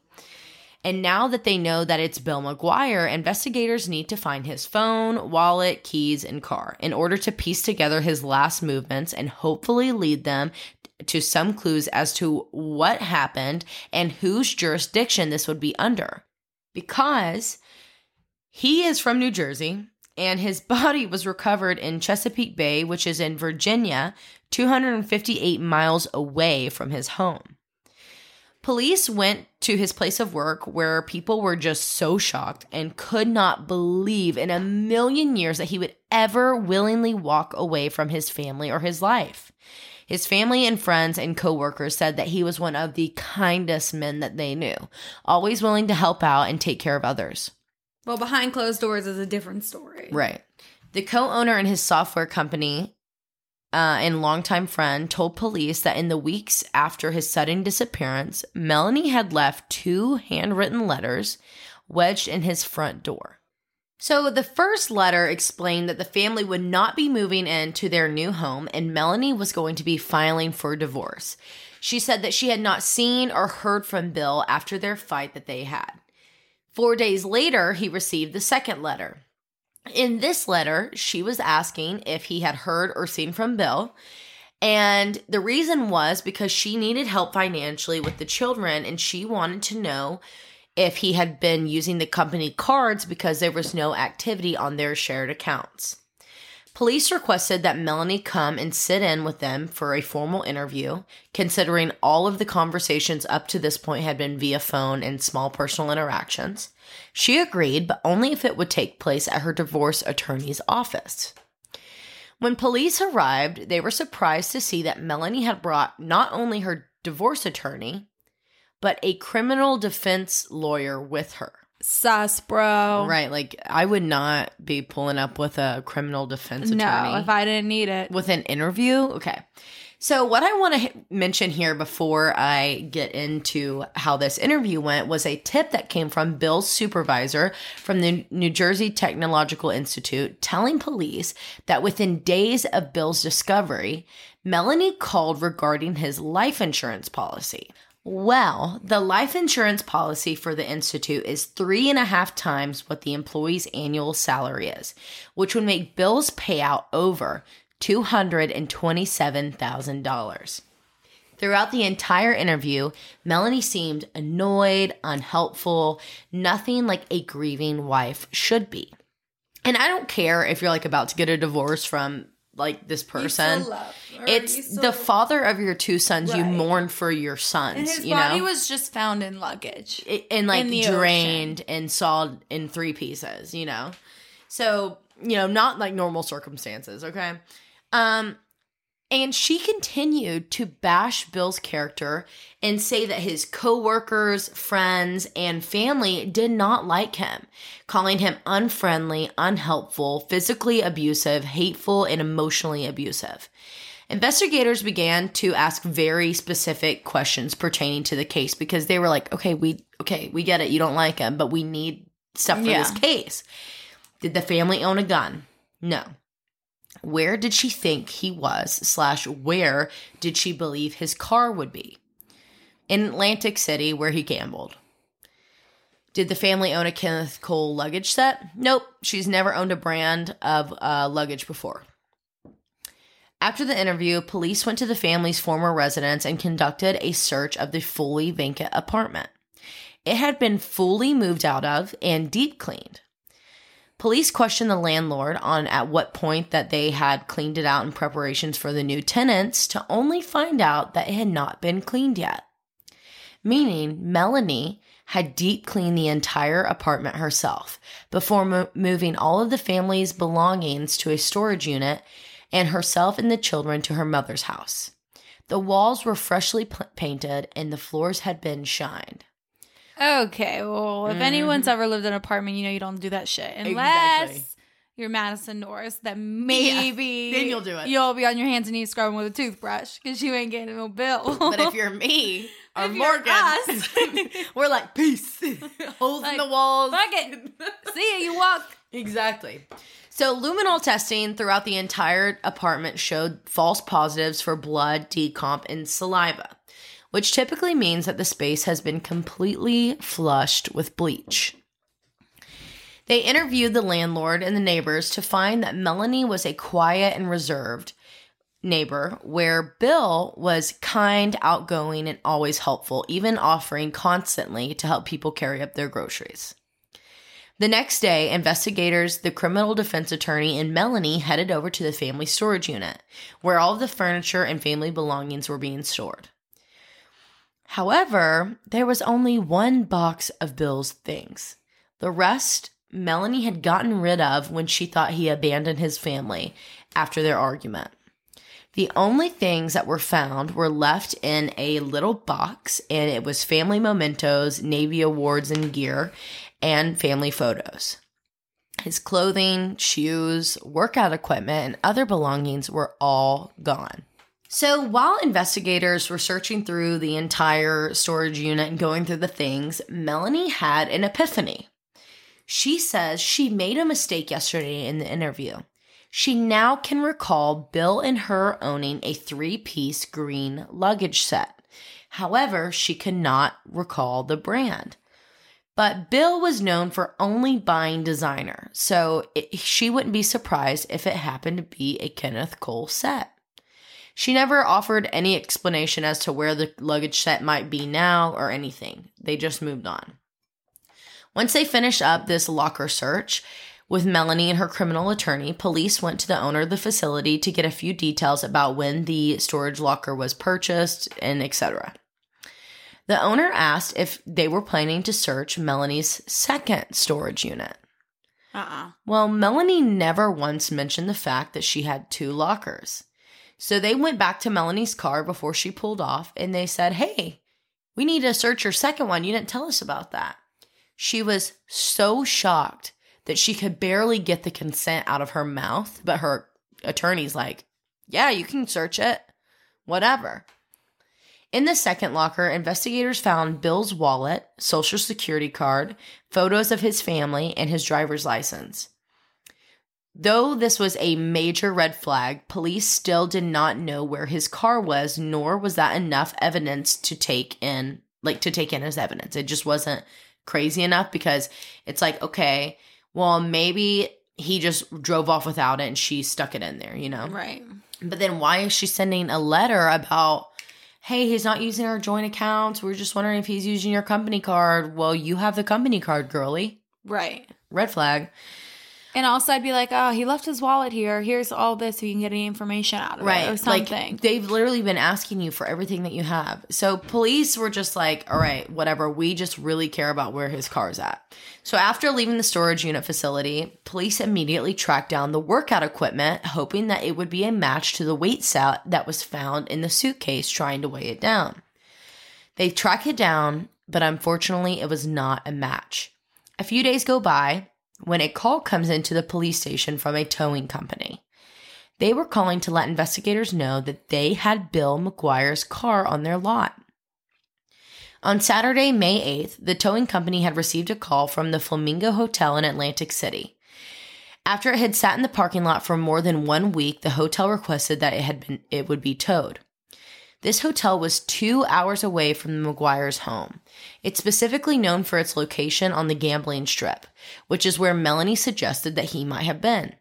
And now that they know that it's Bill McGuire, investigators need to find his phone, wallet, keys, and car in order to piece together his last movements and hopefully lead them to some clues as to what happened and whose jurisdiction this would be under. Because he is from New Jersey and his body was recovered in Chesapeake Bay, which is in Virginia, 258 miles away from his home. Police went to his place of work where people were just so shocked and could not believe in a million years that he would ever willingly walk away from his family or his life. His family and friends and coworkers said that he was one of the kindest men that they knew, always willing to help out and take care of others. Well, behind closed doors is a different story. Right. The co owner in his software company uh, and longtime friend told police that in the weeks after his sudden disappearance, Melanie had left two handwritten letters wedged in his front door. So the first letter explained that the family would not be moving into their new home and Melanie was going to be filing for divorce. She said that she had not seen or heard from Bill after their fight that they had. Four days later, he received the second letter. In this letter, she was asking if he had heard or seen from Bill. And the reason was because she needed help financially with the children and she wanted to know if he had been using the company cards because there was no activity on their shared accounts. Police requested that Melanie come and sit in with them for a formal interview, considering all of the conversations up to this point had been via phone and small personal interactions. She agreed, but only if it would take place at her divorce attorney's office. When police arrived, they were surprised to see that Melanie had brought not only her divorce attorney, but a criminal defense lawyer with her. Sus, bro. Right, like I would not be pulling up with a criminal defense attorney. No, if I didn't need it. with an interview. Okay. So, what I want to mention here before I get into how this interview went was a tip that came from Bill's supervisor from the New Jersey Technological Institute telling police that within days of Bill's discovery, Melanie called regarding his life insurance policy. Well, the life insurance policy for the Institute is three and a half times what the employee's annual salary is, which would make Bill's payout over $227,000. Throughout the entire interview, Melanie seemed annoyed, unhelpful, nothing like a grieving wife should be. And I don't care if you're like about to get a divorce from like this person. it's the father of your two sons. You mourn for your sons. And his you body know? was just found in luggage. It- and like in drained and sawed in three pieces, you know? So, you know, not like normal circumstances, okay? Um and she continued to bash Bill's character and say that his coworkers, friends, and family did not like him, calling him unfriendly, unhelpful, physically abusive, hateful, and emotionally abusive. Investigators began to ask very specific questions pertaining to the case because they were like, "Okay, we okay, we get it. You don't like him, but we need stuff for this case." Did the family own a gun? No. Where did she think he was, slash, where did she believe his car would be? In Atlantic City, where he gambled. Did the family own a Kenneth Cole luggage set? Nope. She's never owned a brand of uh, luggage before. After the interview, police went to the family's former residence and conducted a search of the fully vacant apartment. It had been fully moved out of and deep cleaned. Police questioned the landlord on at what point that they had cleaned it out in preparations for the new tenants to only find out that it had not been cleaned yet. Meaning, Melanie had deep cleaned the entire apartment herself before mo- moving all of the family's belongings to a storage unit and herself and the children to her mother's house. The walls were freshly p- painted and the floors had been shined. Okay, well, if anyone's mm-hmm. ever lived in an apartment, you know you don't do that shit unless Exactly. you're Madison Norris. Then maybe then you'll do it. You'll be on your hands and knees scrubbing with a toothbrush because you ain't getting no bill. But if you're me or If Morgan, us. we're like, peace. Holes in the walls. fuck it, see ya, you walk. Exactly. So, luminol testing throughout the entire apartment showed false positives for blood, decomp, and saliva, which typically means that the space has been completely flushed with bleach. They interviewed the landlord and the neighbors to find that Melanie was a quiet and reserved neighbor, where Bill was kind, outgoing, and always helpful, even offering constantly to help people carry up their groceries. The next day, investigators, the criminal defense attorney, and Melanie headed over to the family storage unit, where all of the furniture and family belongings were being stored. However, there was only one box of Bill's things. The rest, Melanie had gotten rid of when she thought he abandoned his family after their argument. The only things that were found were left in a little box, and it was family mementos, Navy awards and gear, and family photos. His clothing, shoes, workout equipment, and other belongings were all gone. So while investigators were searching through the entire storage unit and going through the things, Melanie had an epiphany. She says she made a mistake yesterday in the interview. She now can recall Bill and her owning a three piece green luggage set. However, she could not recall the brand. But Bill was known for only buying designer, so it, she wouldn't be surprised if it happened to be a Kenneth Cole set. She never offered any explanation as to where the luggage set might be now or anything. They just moved on. Once they finished up this locker search with Melanie and her criminal attorney, police went to the owner of the facility to get a few details about when the storage locker was purchased and etc. The owner asked if they were planning to search Melanie's second storage unit. Uh-uh. Well, Melanie never once mentioned the fact that she had two lockers. So they went back to Melanie's car before she pulled off and they said, Hey, we need to search your second one. You didn't tell us about that. She was so shocked that she could barely get the consent out of her mouth, but her attorney's like, Yeah, you can search it. Whatever. In the second locker, investigators found Bill's wallet, social security card, photos of his family, and his driver's license. Though this was a major red flag, police still did not know where his car was, nor was that enough evidence to take in, like to take in as evidence. It just wasn't crazy enough because it's like, okay, well, maybe he just drove off without it and she stuck it in there, you know? Right. But then why is she sending a letter about, hey, he's not using our joint accounts. We're just wondering if he's using your company card. Well, you have the company card, girly. Right. Red flag. And also, I'd be like, oh, he left his wallet here. Here's all this so you can get any information out of it or something. Like they've literally been asking you for everything that you have. So police were just like, all right, whatever. We just really care about where his car's at. So after leaving the storage unit facility, police immediately tracked down the workout equipment, hoping that it would be a match to the weight set that was found in the suitcase, trying to weigh it down. They track it down, but unfortunately, it was not a match. A few days go by when a call comes into the police station from a towing company. They were calling to let investigators know that they had Bill McGuire's car on their lot. On Saturday, May 8th, the towing company had received a call from the Flamingo Hotel in Atlantic City. After it had sat in the parking lot for more than one week, the hotel requested that it had been it would be towed. This hotel was two hours away from the McGuire's home. It's specifically known for its location on the gambling strip, which is where Melanie suggested that he might have been.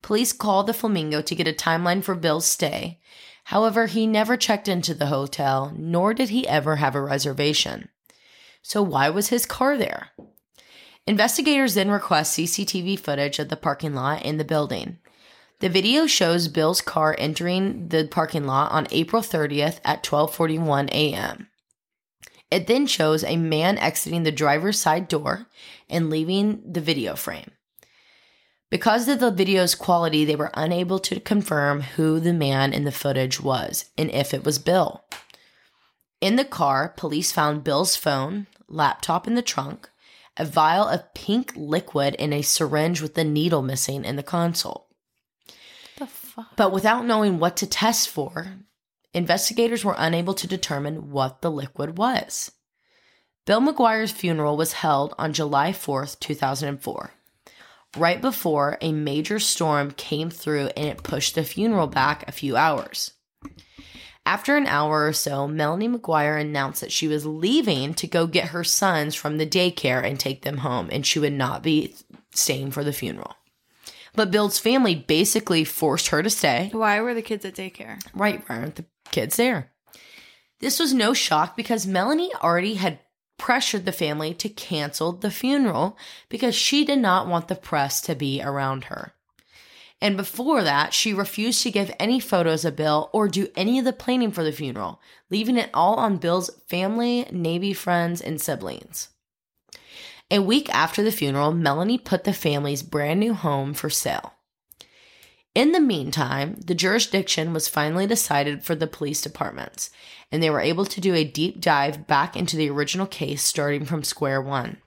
Police called the Flamingo to get a timeline for Bill's stay. However, he never checked into the hotel, nor did he ever have a reservation. So, why was his car there? Investigators then request CCTV footage of the parking lot in the building. The video shows Bill's car entering the parking lot on April 30th at 12:41 a.m. It then shows a man exiting the driver's side door and leaving the video frame. Because of the video's quality, they were unable to confirm who the man in the footage was and if it was Bill. In the car, police found Bill's phone, laptop in the trunk, a vial of pink liquid, and a syringe with the needle missing in the console. Fuck? But without knowing what to test for, investigators were unable to determine what the liquid was. Bill McGuire's funeral was held on July 4th, 2004, right before a major storm came through and it pushed the funeral back a few hours. After an hour or so, Melanie McGuire announced that she was leaving to go get her sons from the daycare and take them home, and she would not be staying for the funeral. But Bill's family basically forced her to stay. Why were the kids at daycare? Right, why aren't the kids there? This was no shock because Melanie already had pressured the family to cancel the funeral because she did not want the press to be around her. And before that, she refused to give any photos of Bill or do any of the planning for the funeral, leaving it all on Bill's family, Navy friends, and siblings. A week after the funeral, Melanie put the family's brand new home for sale. In the meantime, the jurisdiction was finally decided for the police departments, and they were able to do a deep dive back into the original case starting from square one.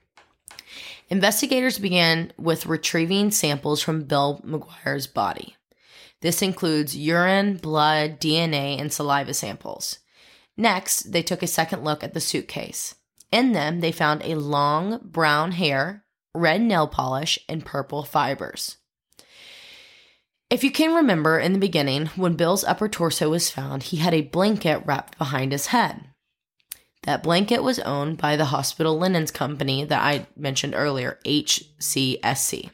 Investigators began with retrieving samples from Bill McGuire's body. This includes urine, blood, DNA, and saliva samples. Next, they took a second look at the suitcase. In them, they found a long brown hair, red nail polish, and purple fibers. If you can remember in the beginning, when Bill's upper torso was found, he had a blanket wrapped behind his head. That blanket was owned by the hospital linens company that I mentioned earlier, HCSC.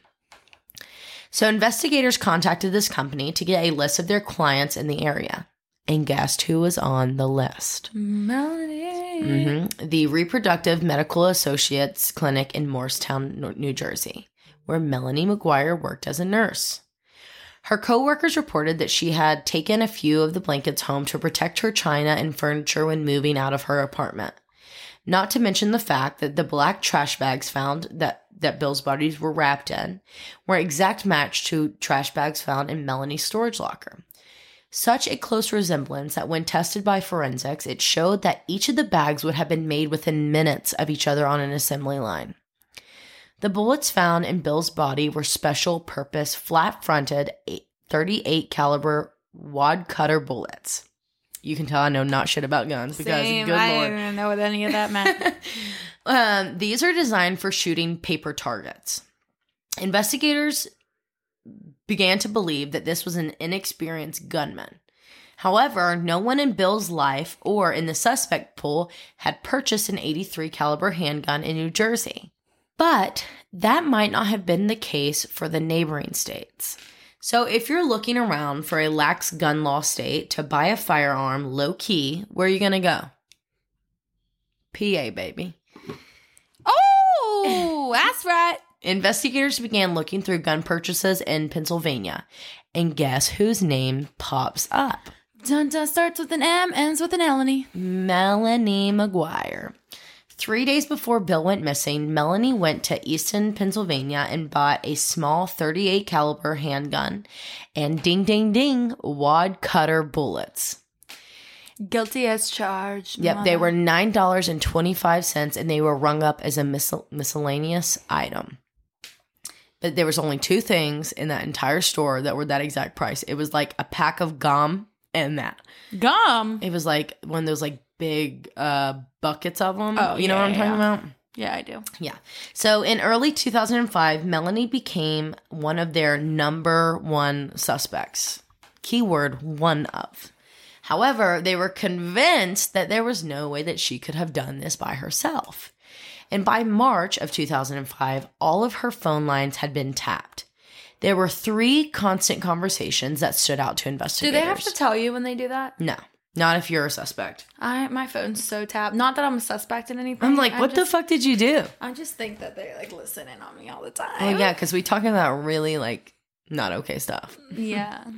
So investigators contacted this company to get a list of their clients in the area. And guessed who was on the list? Melanie. Mhm. The Reproductive Medical Associates Clinic in Morristown, New Jersey, where Melanie McGuire worked as a nurse. Her coworkers reported that she had taken a few of the blankets home to protect her china and furniture when moving out of her apartment. Not to mention the fact that the black trash bags found that that Bill's bodies were wrapped in were exact match to trash bags found in Melanie's storage locker. Such a close resemblance that when tested by forensics, it showed that each of the bags would have been made within minutes of each other on an assembly line. The bullets found in Bill's body were special purpose flat fronted 38 caliber wad cutter bullets. You can tell I know not shit about guns because Same. good I lord. don't even know what any of that meant. Um, these are designed for shooting paper targets. Investigators began to believe that this was an inexperienced gunman. However, no one in Bill's life or in the suspect pool had purchased an 83 caliber handgun in New Jersey. But that might not have been the case for the neighboring states. So if you're looking around for a lax gun law state to buy a firearm low key, where are you going to go? PA, baby. oh, that's right. Investigators began looking through gun purchases in Pennsylvania. And guess whose name pops up? Dun dun starts with an M, ends with an Eleni. Melanie McGuire. Three days before Bill went missing, Melanie went to Easton, Pennsylvania and bought a small 38 caliber handgun and ding ding ding wad cutter bullets. Guilty as charged. Yep, they were $9.25 and they were rung up as a miscel- miscellaneous item. But there was only two things in that entire store that were that exact price. It was like a pack of gum and that. gum. It was like one of those like big uh buckets of them. Oh, you know yeah, what I'm talking yeah. about? Yeah, I do. Yeah. So in early 2005, Melanie became one of their number one suspects. Keyword one of. However, they were convinced that there was no way that she could have done this by herself. And by March of 2005, all of her phone lines had been tapped. There were three constant conversations that stood out to investigators. Do they have to tell you when they do that? No, not if you're a suspect. I my phone's so tapped. Not that I'm a suspect in anything. I'm like, I what the fuck did you do? I just think that they're like listen in on me all the time. Oh yeah, because we talking about really like not okay stuff. yeah.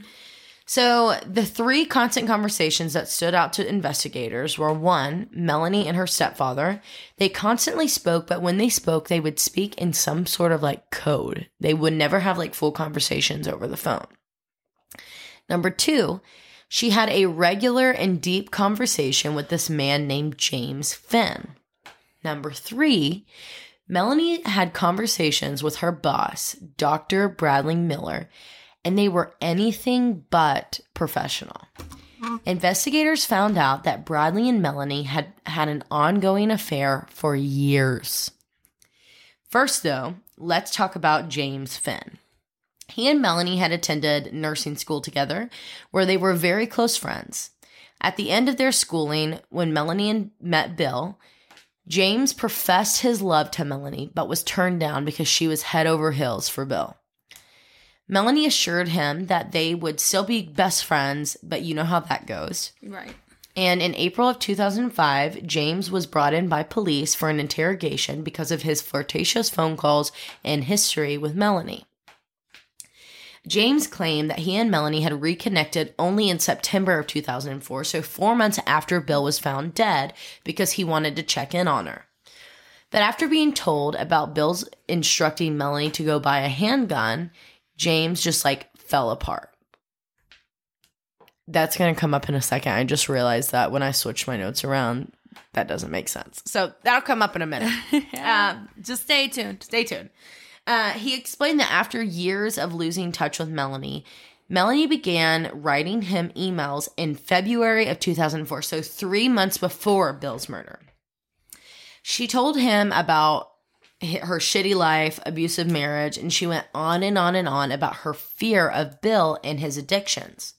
So the three constant conversations that stood out to investigators were one, Melanie and her stepfather. They constantly spoke, but when they spoke, they would speak in some sort of like code. They would never have like full conversations over the phone. Number two, she had a regular and deep conversation with this man named James Finn. Number three, Melanie had conversations with her boss, Dr. Bradley Miller, and they were anything but professional. Investigators found out that Bradley and Melanie had had an ongoing affair for years. First, though, let's talk about James Finn. He and Melanie had attended nursing school together, where they were very close friends. At the end of their schooling, when Melanie met Bill, James professed his love to Melanie, but was turned down because she was head over heels for Bill. Melanie assured him that they would still be best friends, but you know how that goes. Right. And in April of 2005, James was brought in by police for an interrogation because of his flirtatious phone calls and history with Melanie. James claimed that he and Melanie had reconnected only in September of 2004, so four months after Bill was found dead, because he wanted to check in on her. But after being told about Bill's instructing Melanie to go buy a handgun, James just like fell apart. That's going to come up in a second. I just realized that when I switched my notes around, that doesn't make sense. So that'll come up in a minute. um, Just stay tuned. Stay tuned. Uh, he explained that after years of losing touch with Melanie, Melanie began writing him emails in February of 2004, so three months before Bill's murder. She told him about her shitty life, abusive marriage, and she went on and on and on about her fear of Bill and his addictions.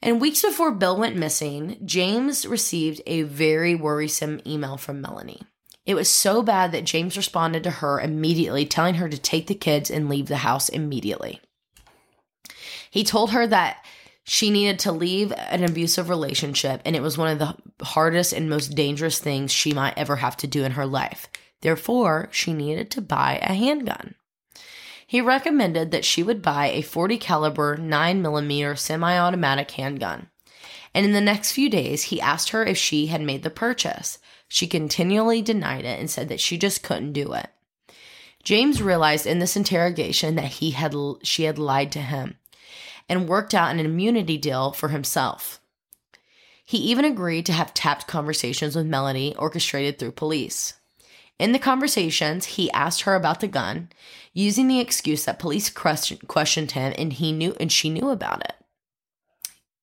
And weeks before Bill went missing, James received a very worrisome email from Melanie. It was so bad that James responded to her immediately, telling her to take the kids and leave the house immediately. He told her that she needed to leave an abusive relationship, and it was one of the hardest and most dangerous things she might ever have to do in her life. Therefore, she needed to buy a handgun. He recommended that she would buy a 40 caliber 9mm semi-automatic handgun. And in the next few days, he asked her if she had made the purchase. She continually denied it and said that she just couldn't do it. James realized in this interrogation that he had she had lied to him and worked out an immunity deal for himself. He even agreed to have tapped conversations with Melanie orchestrated through police. In the conversations, he asked her about the gun, using the excuse that police question, questioned him and he knew and she knew about it.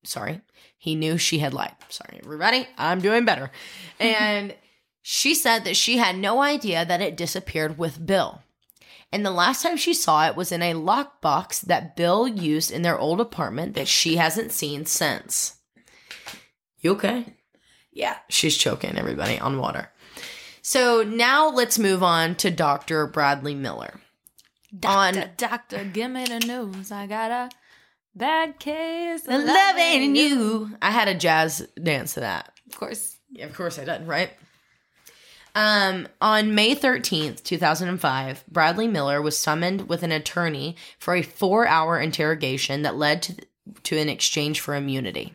Sorry, he knew she had lied. Sorry, everybody, I'm doing better. And she said that she had no idea that it disappeared with Bill. And the last time she saw it was in a lockbox that Bill used in their old apartment that she hasn't seen since. You okay? Yeah. She's choking everybody on water. So now let's move on to Dr. Bradley Miller. Doctor, On- doctor, give me the news. I got a bad case of Loving you. I had a jazz dance to that. Of course. Yeah, of course I did, right? Um, on May 13th, 2005, Bradley Miller was summoned with an attorney for a four hour interrogation that led to, to an exchange for immunity.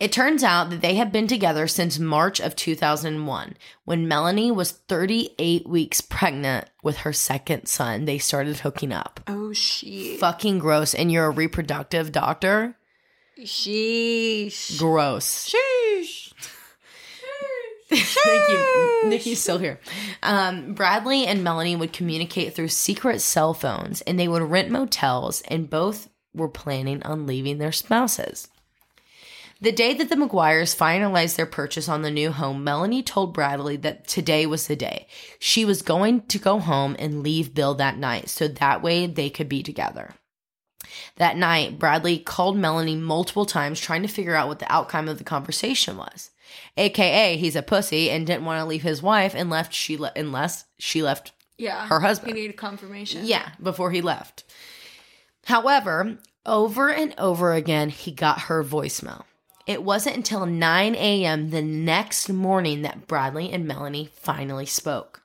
It turns out that they have been together since March of 2001 when Melanie was 38 weeks pregnant with her second son. They started hooking up. Oh, shit. Fucking gross. And you're a reproductive doctor? Sheesh. Gross. Sheesh. Thank you. Nikki's still here. Um, Bradley and Melanie would communicate through secret cell phones and they would rent motels, and both were planning on leaving their spouses. The day that the McGuires finalized their purchase on the new home, Melanie told Bradley that today was the day. She was going to go home and leave Bill that night so that way they could be together. That night, Bradley called Melanie multiple times trying to figure out what the outcome of the conversation was. AKA, he's a pussy and didn't want to leave his wife and left she le- unless she left Yeah. her husband. He needed confirmation. Yeah, before he left. However, over and over again, he got her voicemail. It wasn't until 9 a.m. the next morning that Bradley and Melanie finally spoke.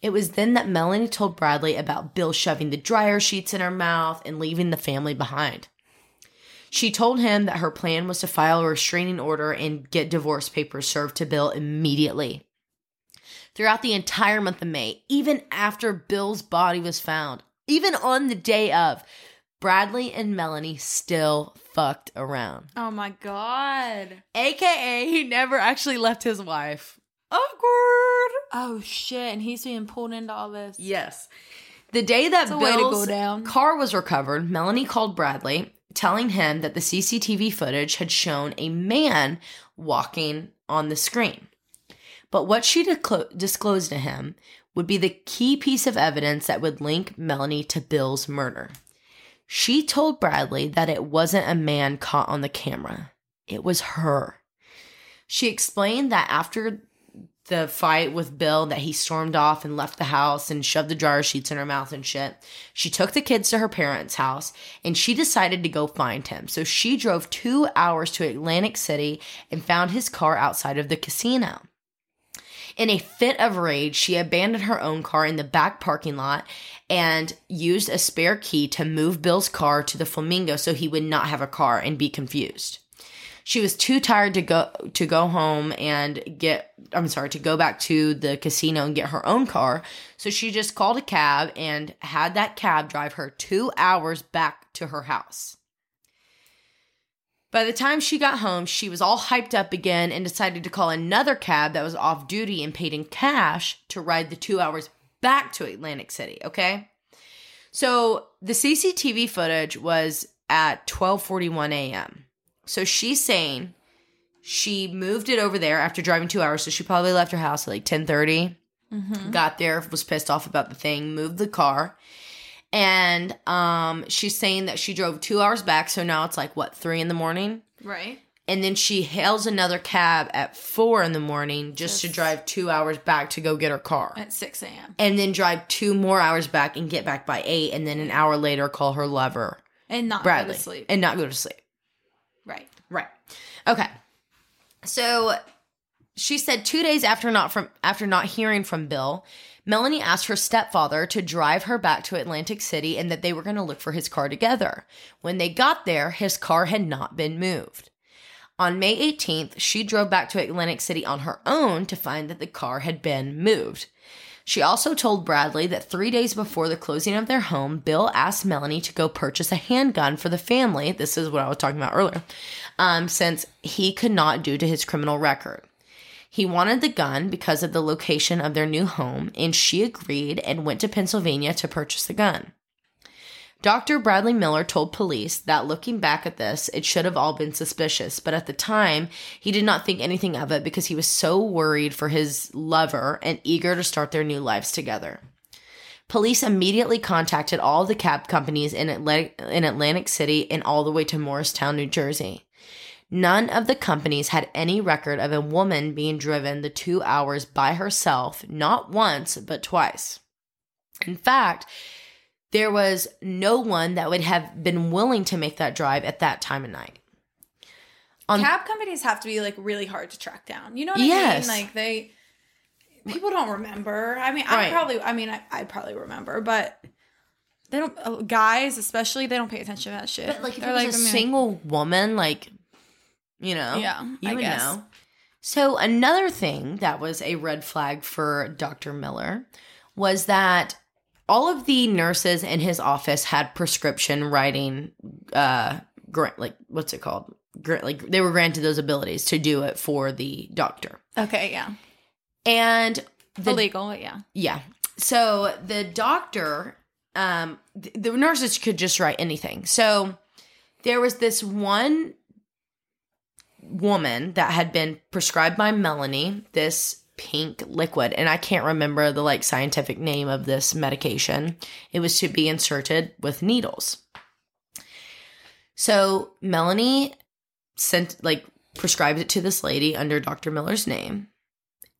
It was then that Melanie told Bradley about Bill shoving the dryer sheets in her mouth and leaving the family behind. She told him that her plan was to file a restraining order and get divorce papers served to Bill immediately. Throughout the entire month of May, even after Bill's body was found, even on the day of, Bradley and Melanie still fucked around. Oh my god. AKA, he never actually left his wife. Awkward. Oh shit. And he's being pulled into all this. Yes. The day that It's a way to go Bill's car was recovered, Melanie called Bradley, telling him that the CCTV footage had shown a man walking on the screen. But what she disclo- disclosed to him would be the key piece of evidence that would link Melanie to Bill's murder. She told Bradley that it wasn't a man caught on the camera, it was her. She explained that after the fight with Bill that he stormed off and left the house and shoved the dryer sheets in her mouth and shit. She took the kids to her parents' house and she decided to go find him. So she drove two hours to Atlantic City and found his car outside of the casino. In a fit of rage, she abandoned her own car in the back parking lot and used a spare key to move Bill's car to the Flamingo so he would not have a car and be confused. She was too tired to go to go home and get I'm sorry, to go back to the casino and get her own car. So she just called a cab and had that cab drive her 2 hours back to her house. By the time she got home, she was all hyped up again and decided to call another cab that was off duty and paid in cash to ride the 2 hours back to Atlantic City, okay? So the CCTV footage was at 12:41 a.m. So she's saying she moved it over there after driving two hours. So she probably left her house at like 1030. Got there, was pissed off about the thing, moved the car. And um, she's saying that she drove two hours back. So now it's like, what, three in the morning? Right. And then she hails another cab at four in the morning just to drive two hours back to go get her car. At 6 a.m. And then drive two more hours back and get back by eight. And then an hour later, call her lover, And not Bradley, go to sleep. and not go to sleep. right. Right. Okay. So she said two days after not from after not hearing from Bill, Melanie asked her stepfather to drive her back to Atlantic City and that they were going to look for his car together. When they got there, his car had not been moved. On May 18th, she drove back to Atlantic City on her own to find that the car had been moved. She also told Bradley that three days before the closing of their home, Bill asked Melanie to go purchase a handgun for the family. This is what I was talking about earlier, um, since he could not due to his criminal record. He wanted the gun because of the location of their new home, and she agreed and went to Pennsylvania to purchase the gun. Dr. Bradley Miller told police that looking back at this, it should have all been suspicious, but at the time, he did not think anything of it because he was so worried for his lover and eager to start their new lives together. Police immediately contacted all the cab companies in Atlantic, in Atlantic City and all the way to Morristown, New Jersey. None of the companies had any record of a woman being driven the two hours by herself, not once, but twice. In fact, there was no one that would have been willing to make that drive at that time of night. On- Cab companies have to be like really hard to track down. You know what Yes. I mean? Like they people don't remember. I mean, I Right. probably I mean, I I probably remember, but they don't uh, guys especially they don't pay attention to that shit. But like if They're it was a I mean, single woman, like you know, Yeah, you I would guess. know. So another thing that was a red flag for Dr. Miller was that all of the nurses in his office had prescription writing, uh, grant like what's it called? Grant like they were granted those abilities to do it for the doctor, Okay, yeah. and the Illegal, yeah. yeah. So the doctor, um, th- the nurses could just write anything. So there was this one woman that had been prescribed by Melanie this pink liquid, and I can't remember the like scientific name of this medication. It was to be inserted with needles. So Melanie sent like prescribed it to this lady under Dr. Miller's name.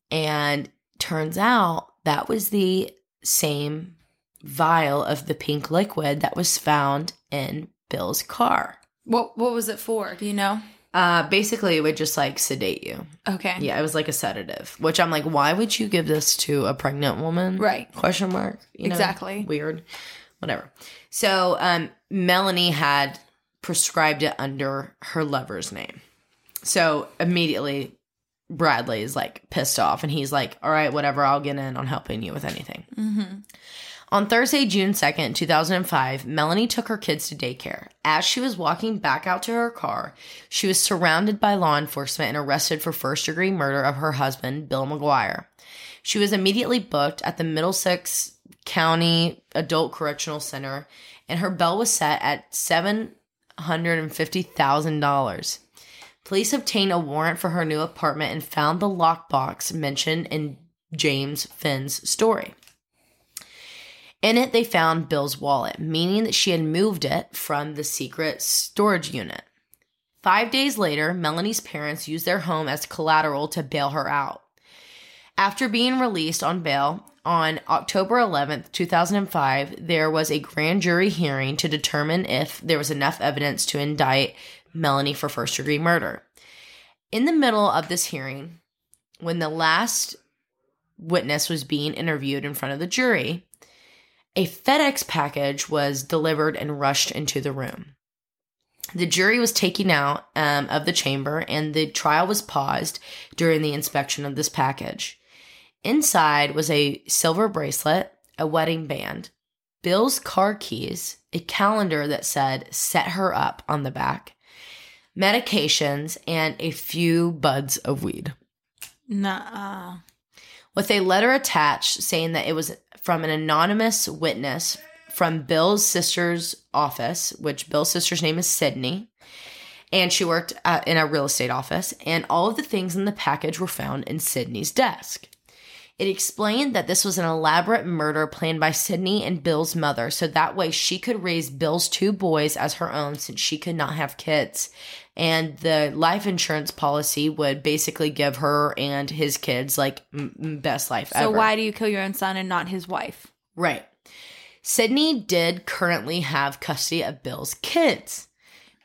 And turns out that was the same vial of the pink liquid that was found in Bill's car. What what was it for? Do you know? Uh, basically, it would just like sedate you. Okay. Yeah, it was like a sedative, which I'm like, why would you give this to a pregnant woman? Right. Question mark. You know? Exactly. Weird. Whatever. So, um, Melanie had prescribed it under her lover's name. So immediately, Bradley is like pissed off, and he's like, "All right, whatever. I'll get in on helping you with anything." On Thursday, June 2nd, 2005, Melanie took her kids to daycare. As she was walking back out to her car, she was surrounded by law enforcement and arrested for first degree murder of her husband, Bill McGuire. She was immediately booked at the Middlesex County Adult Correctional Center, and her bail was set at $750,000. Police obtained a warrant for her new apartment and found the lockbox mentioned in James Finn's story. In it, they found Bill's wallet, meaning that she had moved it from the secret storage unit. Five days later, Melanie's parents used their home as collateral to bail her out. After being released on bail on October 11th, 2005, there was a grand jury hearing to determine if there was enough evidence to indict Melanie for first degree murder. In the middle of this hearing, when the last witness was being interviewed in front of the jury, a FedEx package was delivered and rushed into the room. The jury was taken out um, of the chamber and the trial was paused during the inspection of this package. Inside was a silver bracelet, a wedding band, Bill's car keys, a calendar that said set her up on the back, medications, and a few buds of weed Nuh-uh. with a letter attached saying that it was from an anonymous witness from Bill's sister's office, which Bill's sister's name is Sydney, and she worked uh, in a real estate office, and all of the things in the package were found in Sydney's desk. It explained that this was an elaborate murder planned by Sydney and Bill's mother, so that way she could raise Bill's two boys as her own since she could not have kids. And the life insurance policy would basically give her and his kids like m- best life ever. So ever. why do you kill your own son and not his wife? Right. Sydney did currently have custody of Bill's kids,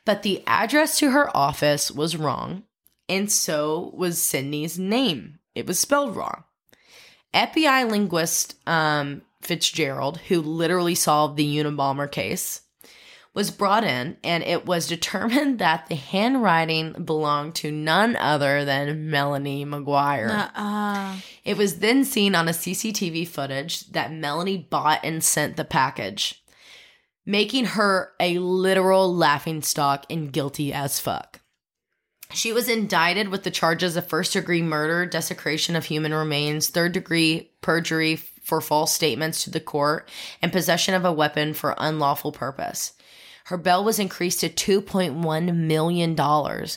but the address to her office was wrong, and so was Sydney's name. It was spelled wrong. FBI linguist um, Fitzgerald, who literally solved the Unabomber case, was brought in, and it was determined that the handwriting belonged to none other than Melanie McGuire. Uh-uh. It was then seen on a CCTV footage that Melanie bought and sent the package, making her a literal laughingstock and guilty as fuck. She was indicted with the charges of first degree murder, desecration of human remains, third degree perjury for false statements to the court, and possession of a weapon for unlawful purpose. Her bail was increased to $2.1 million.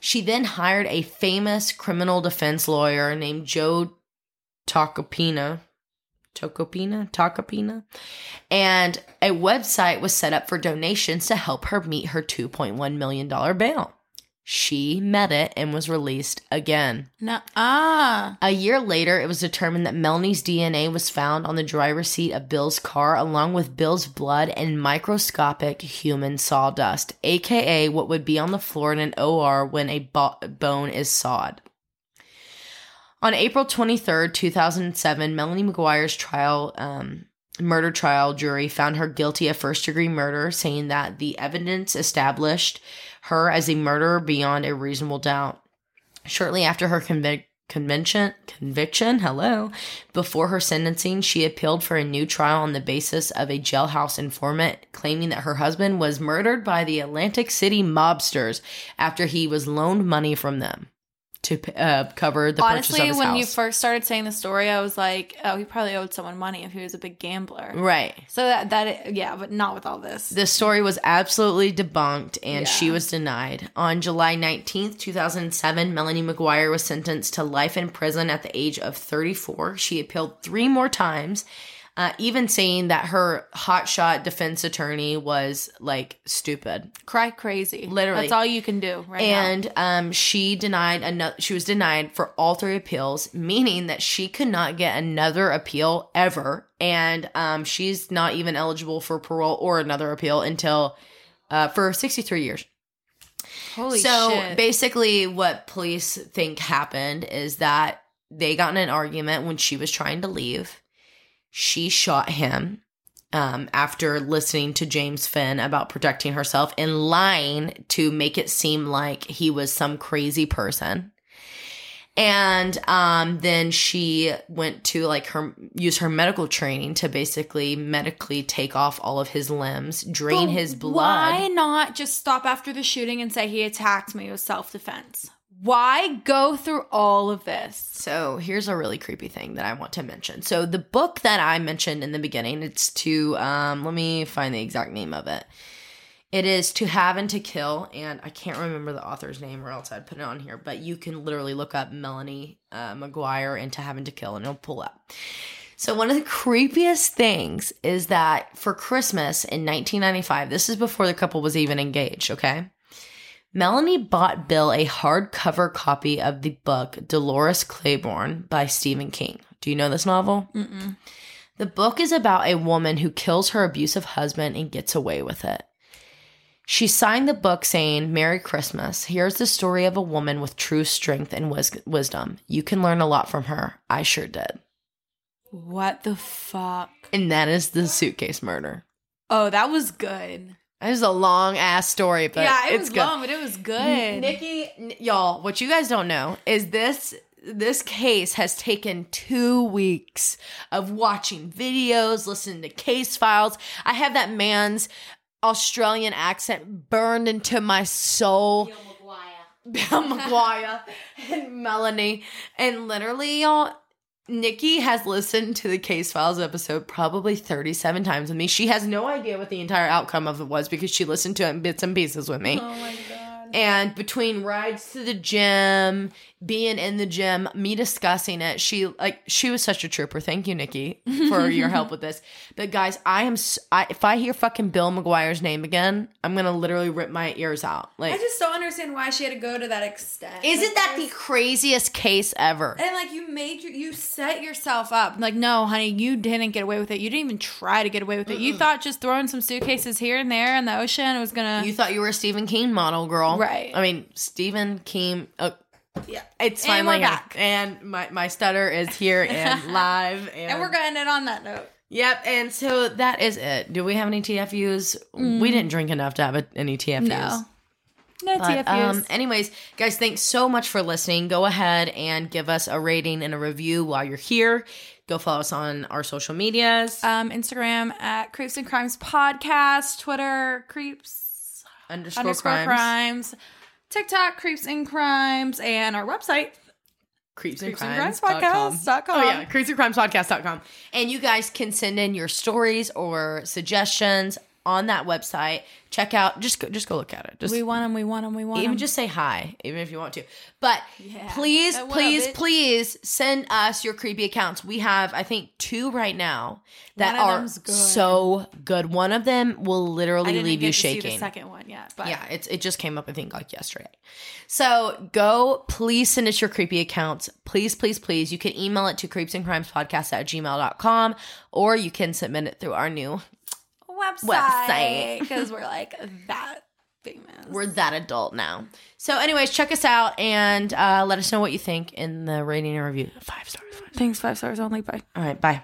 She then hired a famous criminal defense lawyer named Joe Tacopina. Tocopina? Tacopina? And a website was set up for donations to help her meet her $2.1 million bail. She met it and was released again. Nuh-uh. A year later, it was determined that Melanie's DNA was found on the driver's seat of Bill's car, along with Bill's blood and microscopic human sawdust, aka what would be on the floor in an OR when a bo- bone is sawed. On April 23rd, 2007, Melanie McGuire's trial, um, murder trial jury found her guilty of first degree murder, saying that the evidence established her as a murderer beyond a reasonable doubt. Shortly after her convic- convention conviction, hello, before her sentencing, she appealed for a new trial on the basis of a jailhouse informant claiming that her husband was murdered by the Atlantic City mobsters after he was loaned money from them to uh, cover the purchase of Honestly, his when house. you first started saying the story, I was like, oh, he probably owed someone money if he was a big gambler. right. So that that yeah, but not with all this. The story was absolutely debunked and she was denied. On July 19th, 2007, Melanie McGuire was sentenced to life in prison at the age of 34. She appealed three more times Uh, even saying that her hotshot defense attorney was like stupid. Cry crazy. Literally. That's all you can do right now. and um, she denied another. She was denied for all three appeals, meaning that she could not get another appeal ever, and um, she's not even eligible for parole or another appeal until uh, for sixty three years. Holy shit. so shit. basically, what police think happened is that they got in an argument when she was trying to leave. She shot him um, after listening to James Finn about protecting herself and lying to make it seem like he was some crazy person. And um, then she went to like her use her medical training to basically medically take off all of his limbs, drain But his blood. Why not just stop after the shooting and say he attacked me? It was self defense. Why go through all of this? So here's a really creepy thing that I want to mention. So the book that I mentioned in the beginning, it's to um let me find the exact name of it. It is To Have and to Kill, and I can't remember the author's name or else I'd put it on here, but you can literally look up Melanie uh, McGuire and To Have and to Kill and it'll pull up. So one of the creepiest things is that for Christmas in 1995, this is before the couple was even engaged, okay? Melanie bought Bill a hardcover copy of the book Dolores Claiborne by Stephen King. Do you know this novel? Mm-mm. The book is about a woman who kills her abusive husband and gets away with it. She signed the book saying, Merry Christmas. Here's the story of a woman with true strength and wis- wisdom. You can learn a lot from her. I sure did. What the fuck? And that is the suitcase murder. Oh, that was good. That is a long ass story, but yeah, it was good. long, but it was good. Nikki, n- y'all, what you guys don't know is this this case has taken two weeks of watching videos, listening to case files. I have that man's Australian accent burned into my soul. Bill McGuire and Melanie. And literally, y'all, Nikki has listened to the case files episode probably 37 times with me. She has no idea what the entire outcome of it was because she listened to it in bits and pieces with me. oh my god. And between rides to the gym, being in the gym, me discussing it, she like she was such a trooper. Thank you, Nikki, for your help with this. But guys, I am I if I hear fucking Bill McGuire's name again, I'm gonna literally rip my ears out. Like, I just don't understand why she had to go to that extent. isn't Like, that the craziest case ever? And like you made your, you set yourself up. Like, no, honey, you didn't get away with it. You didn't even try to get away with it. You thought just throwing some suitcases here and there in the ocean was gonna. You thought you were a Stephen King model, girl. Right. I mean, Stephen King. Uh, yeah. it's And finally we're back. and my my stutter is here and live, and, And we're gonna end it on that note. Yep, and so that is it. Do we have any TFUs? We didn't drink enough to have any TFUs. Mm. No. No But, TFUs. um, anyways, guys, thanks so much for listening. Go ahead and give us a rating and a review while you're here. Go follow us on our social medias. um, Instagram at Creeps and Crimes Podcast, Twitter Creeps underscore, underscore crimes. crimes. TikTok Creeps and Crimes, and our website. Creeps and Crimes podcast.com. Oh yeah, creeps and crimes podcast.com. Oh, and you guys can send in your stories or suggestions on that website. Check out just go just go look at it. Just We want them. We want them. We want even just say hi, even if you want to. But Yeah. please, Uh, what please, bitch? please send us your creepy accounts. We have, I think, two right now that One of are them's good. so good. One of them will I literally didn't leave get you to see shaking. the second one yet, but Yeah, it's it just came up I think like yesterday. So go please send us your creepy accounts. Please, please, please. You can email it to creepsandcrimespodcast at gmail.com or you can submit it through our new Website. because we're like that famous. we're that adult now. So anyways, check us out and uh, let us know what you think in the rating and review. Five stars. Five stars. Thanks, five stars only. Bye. All right, bye.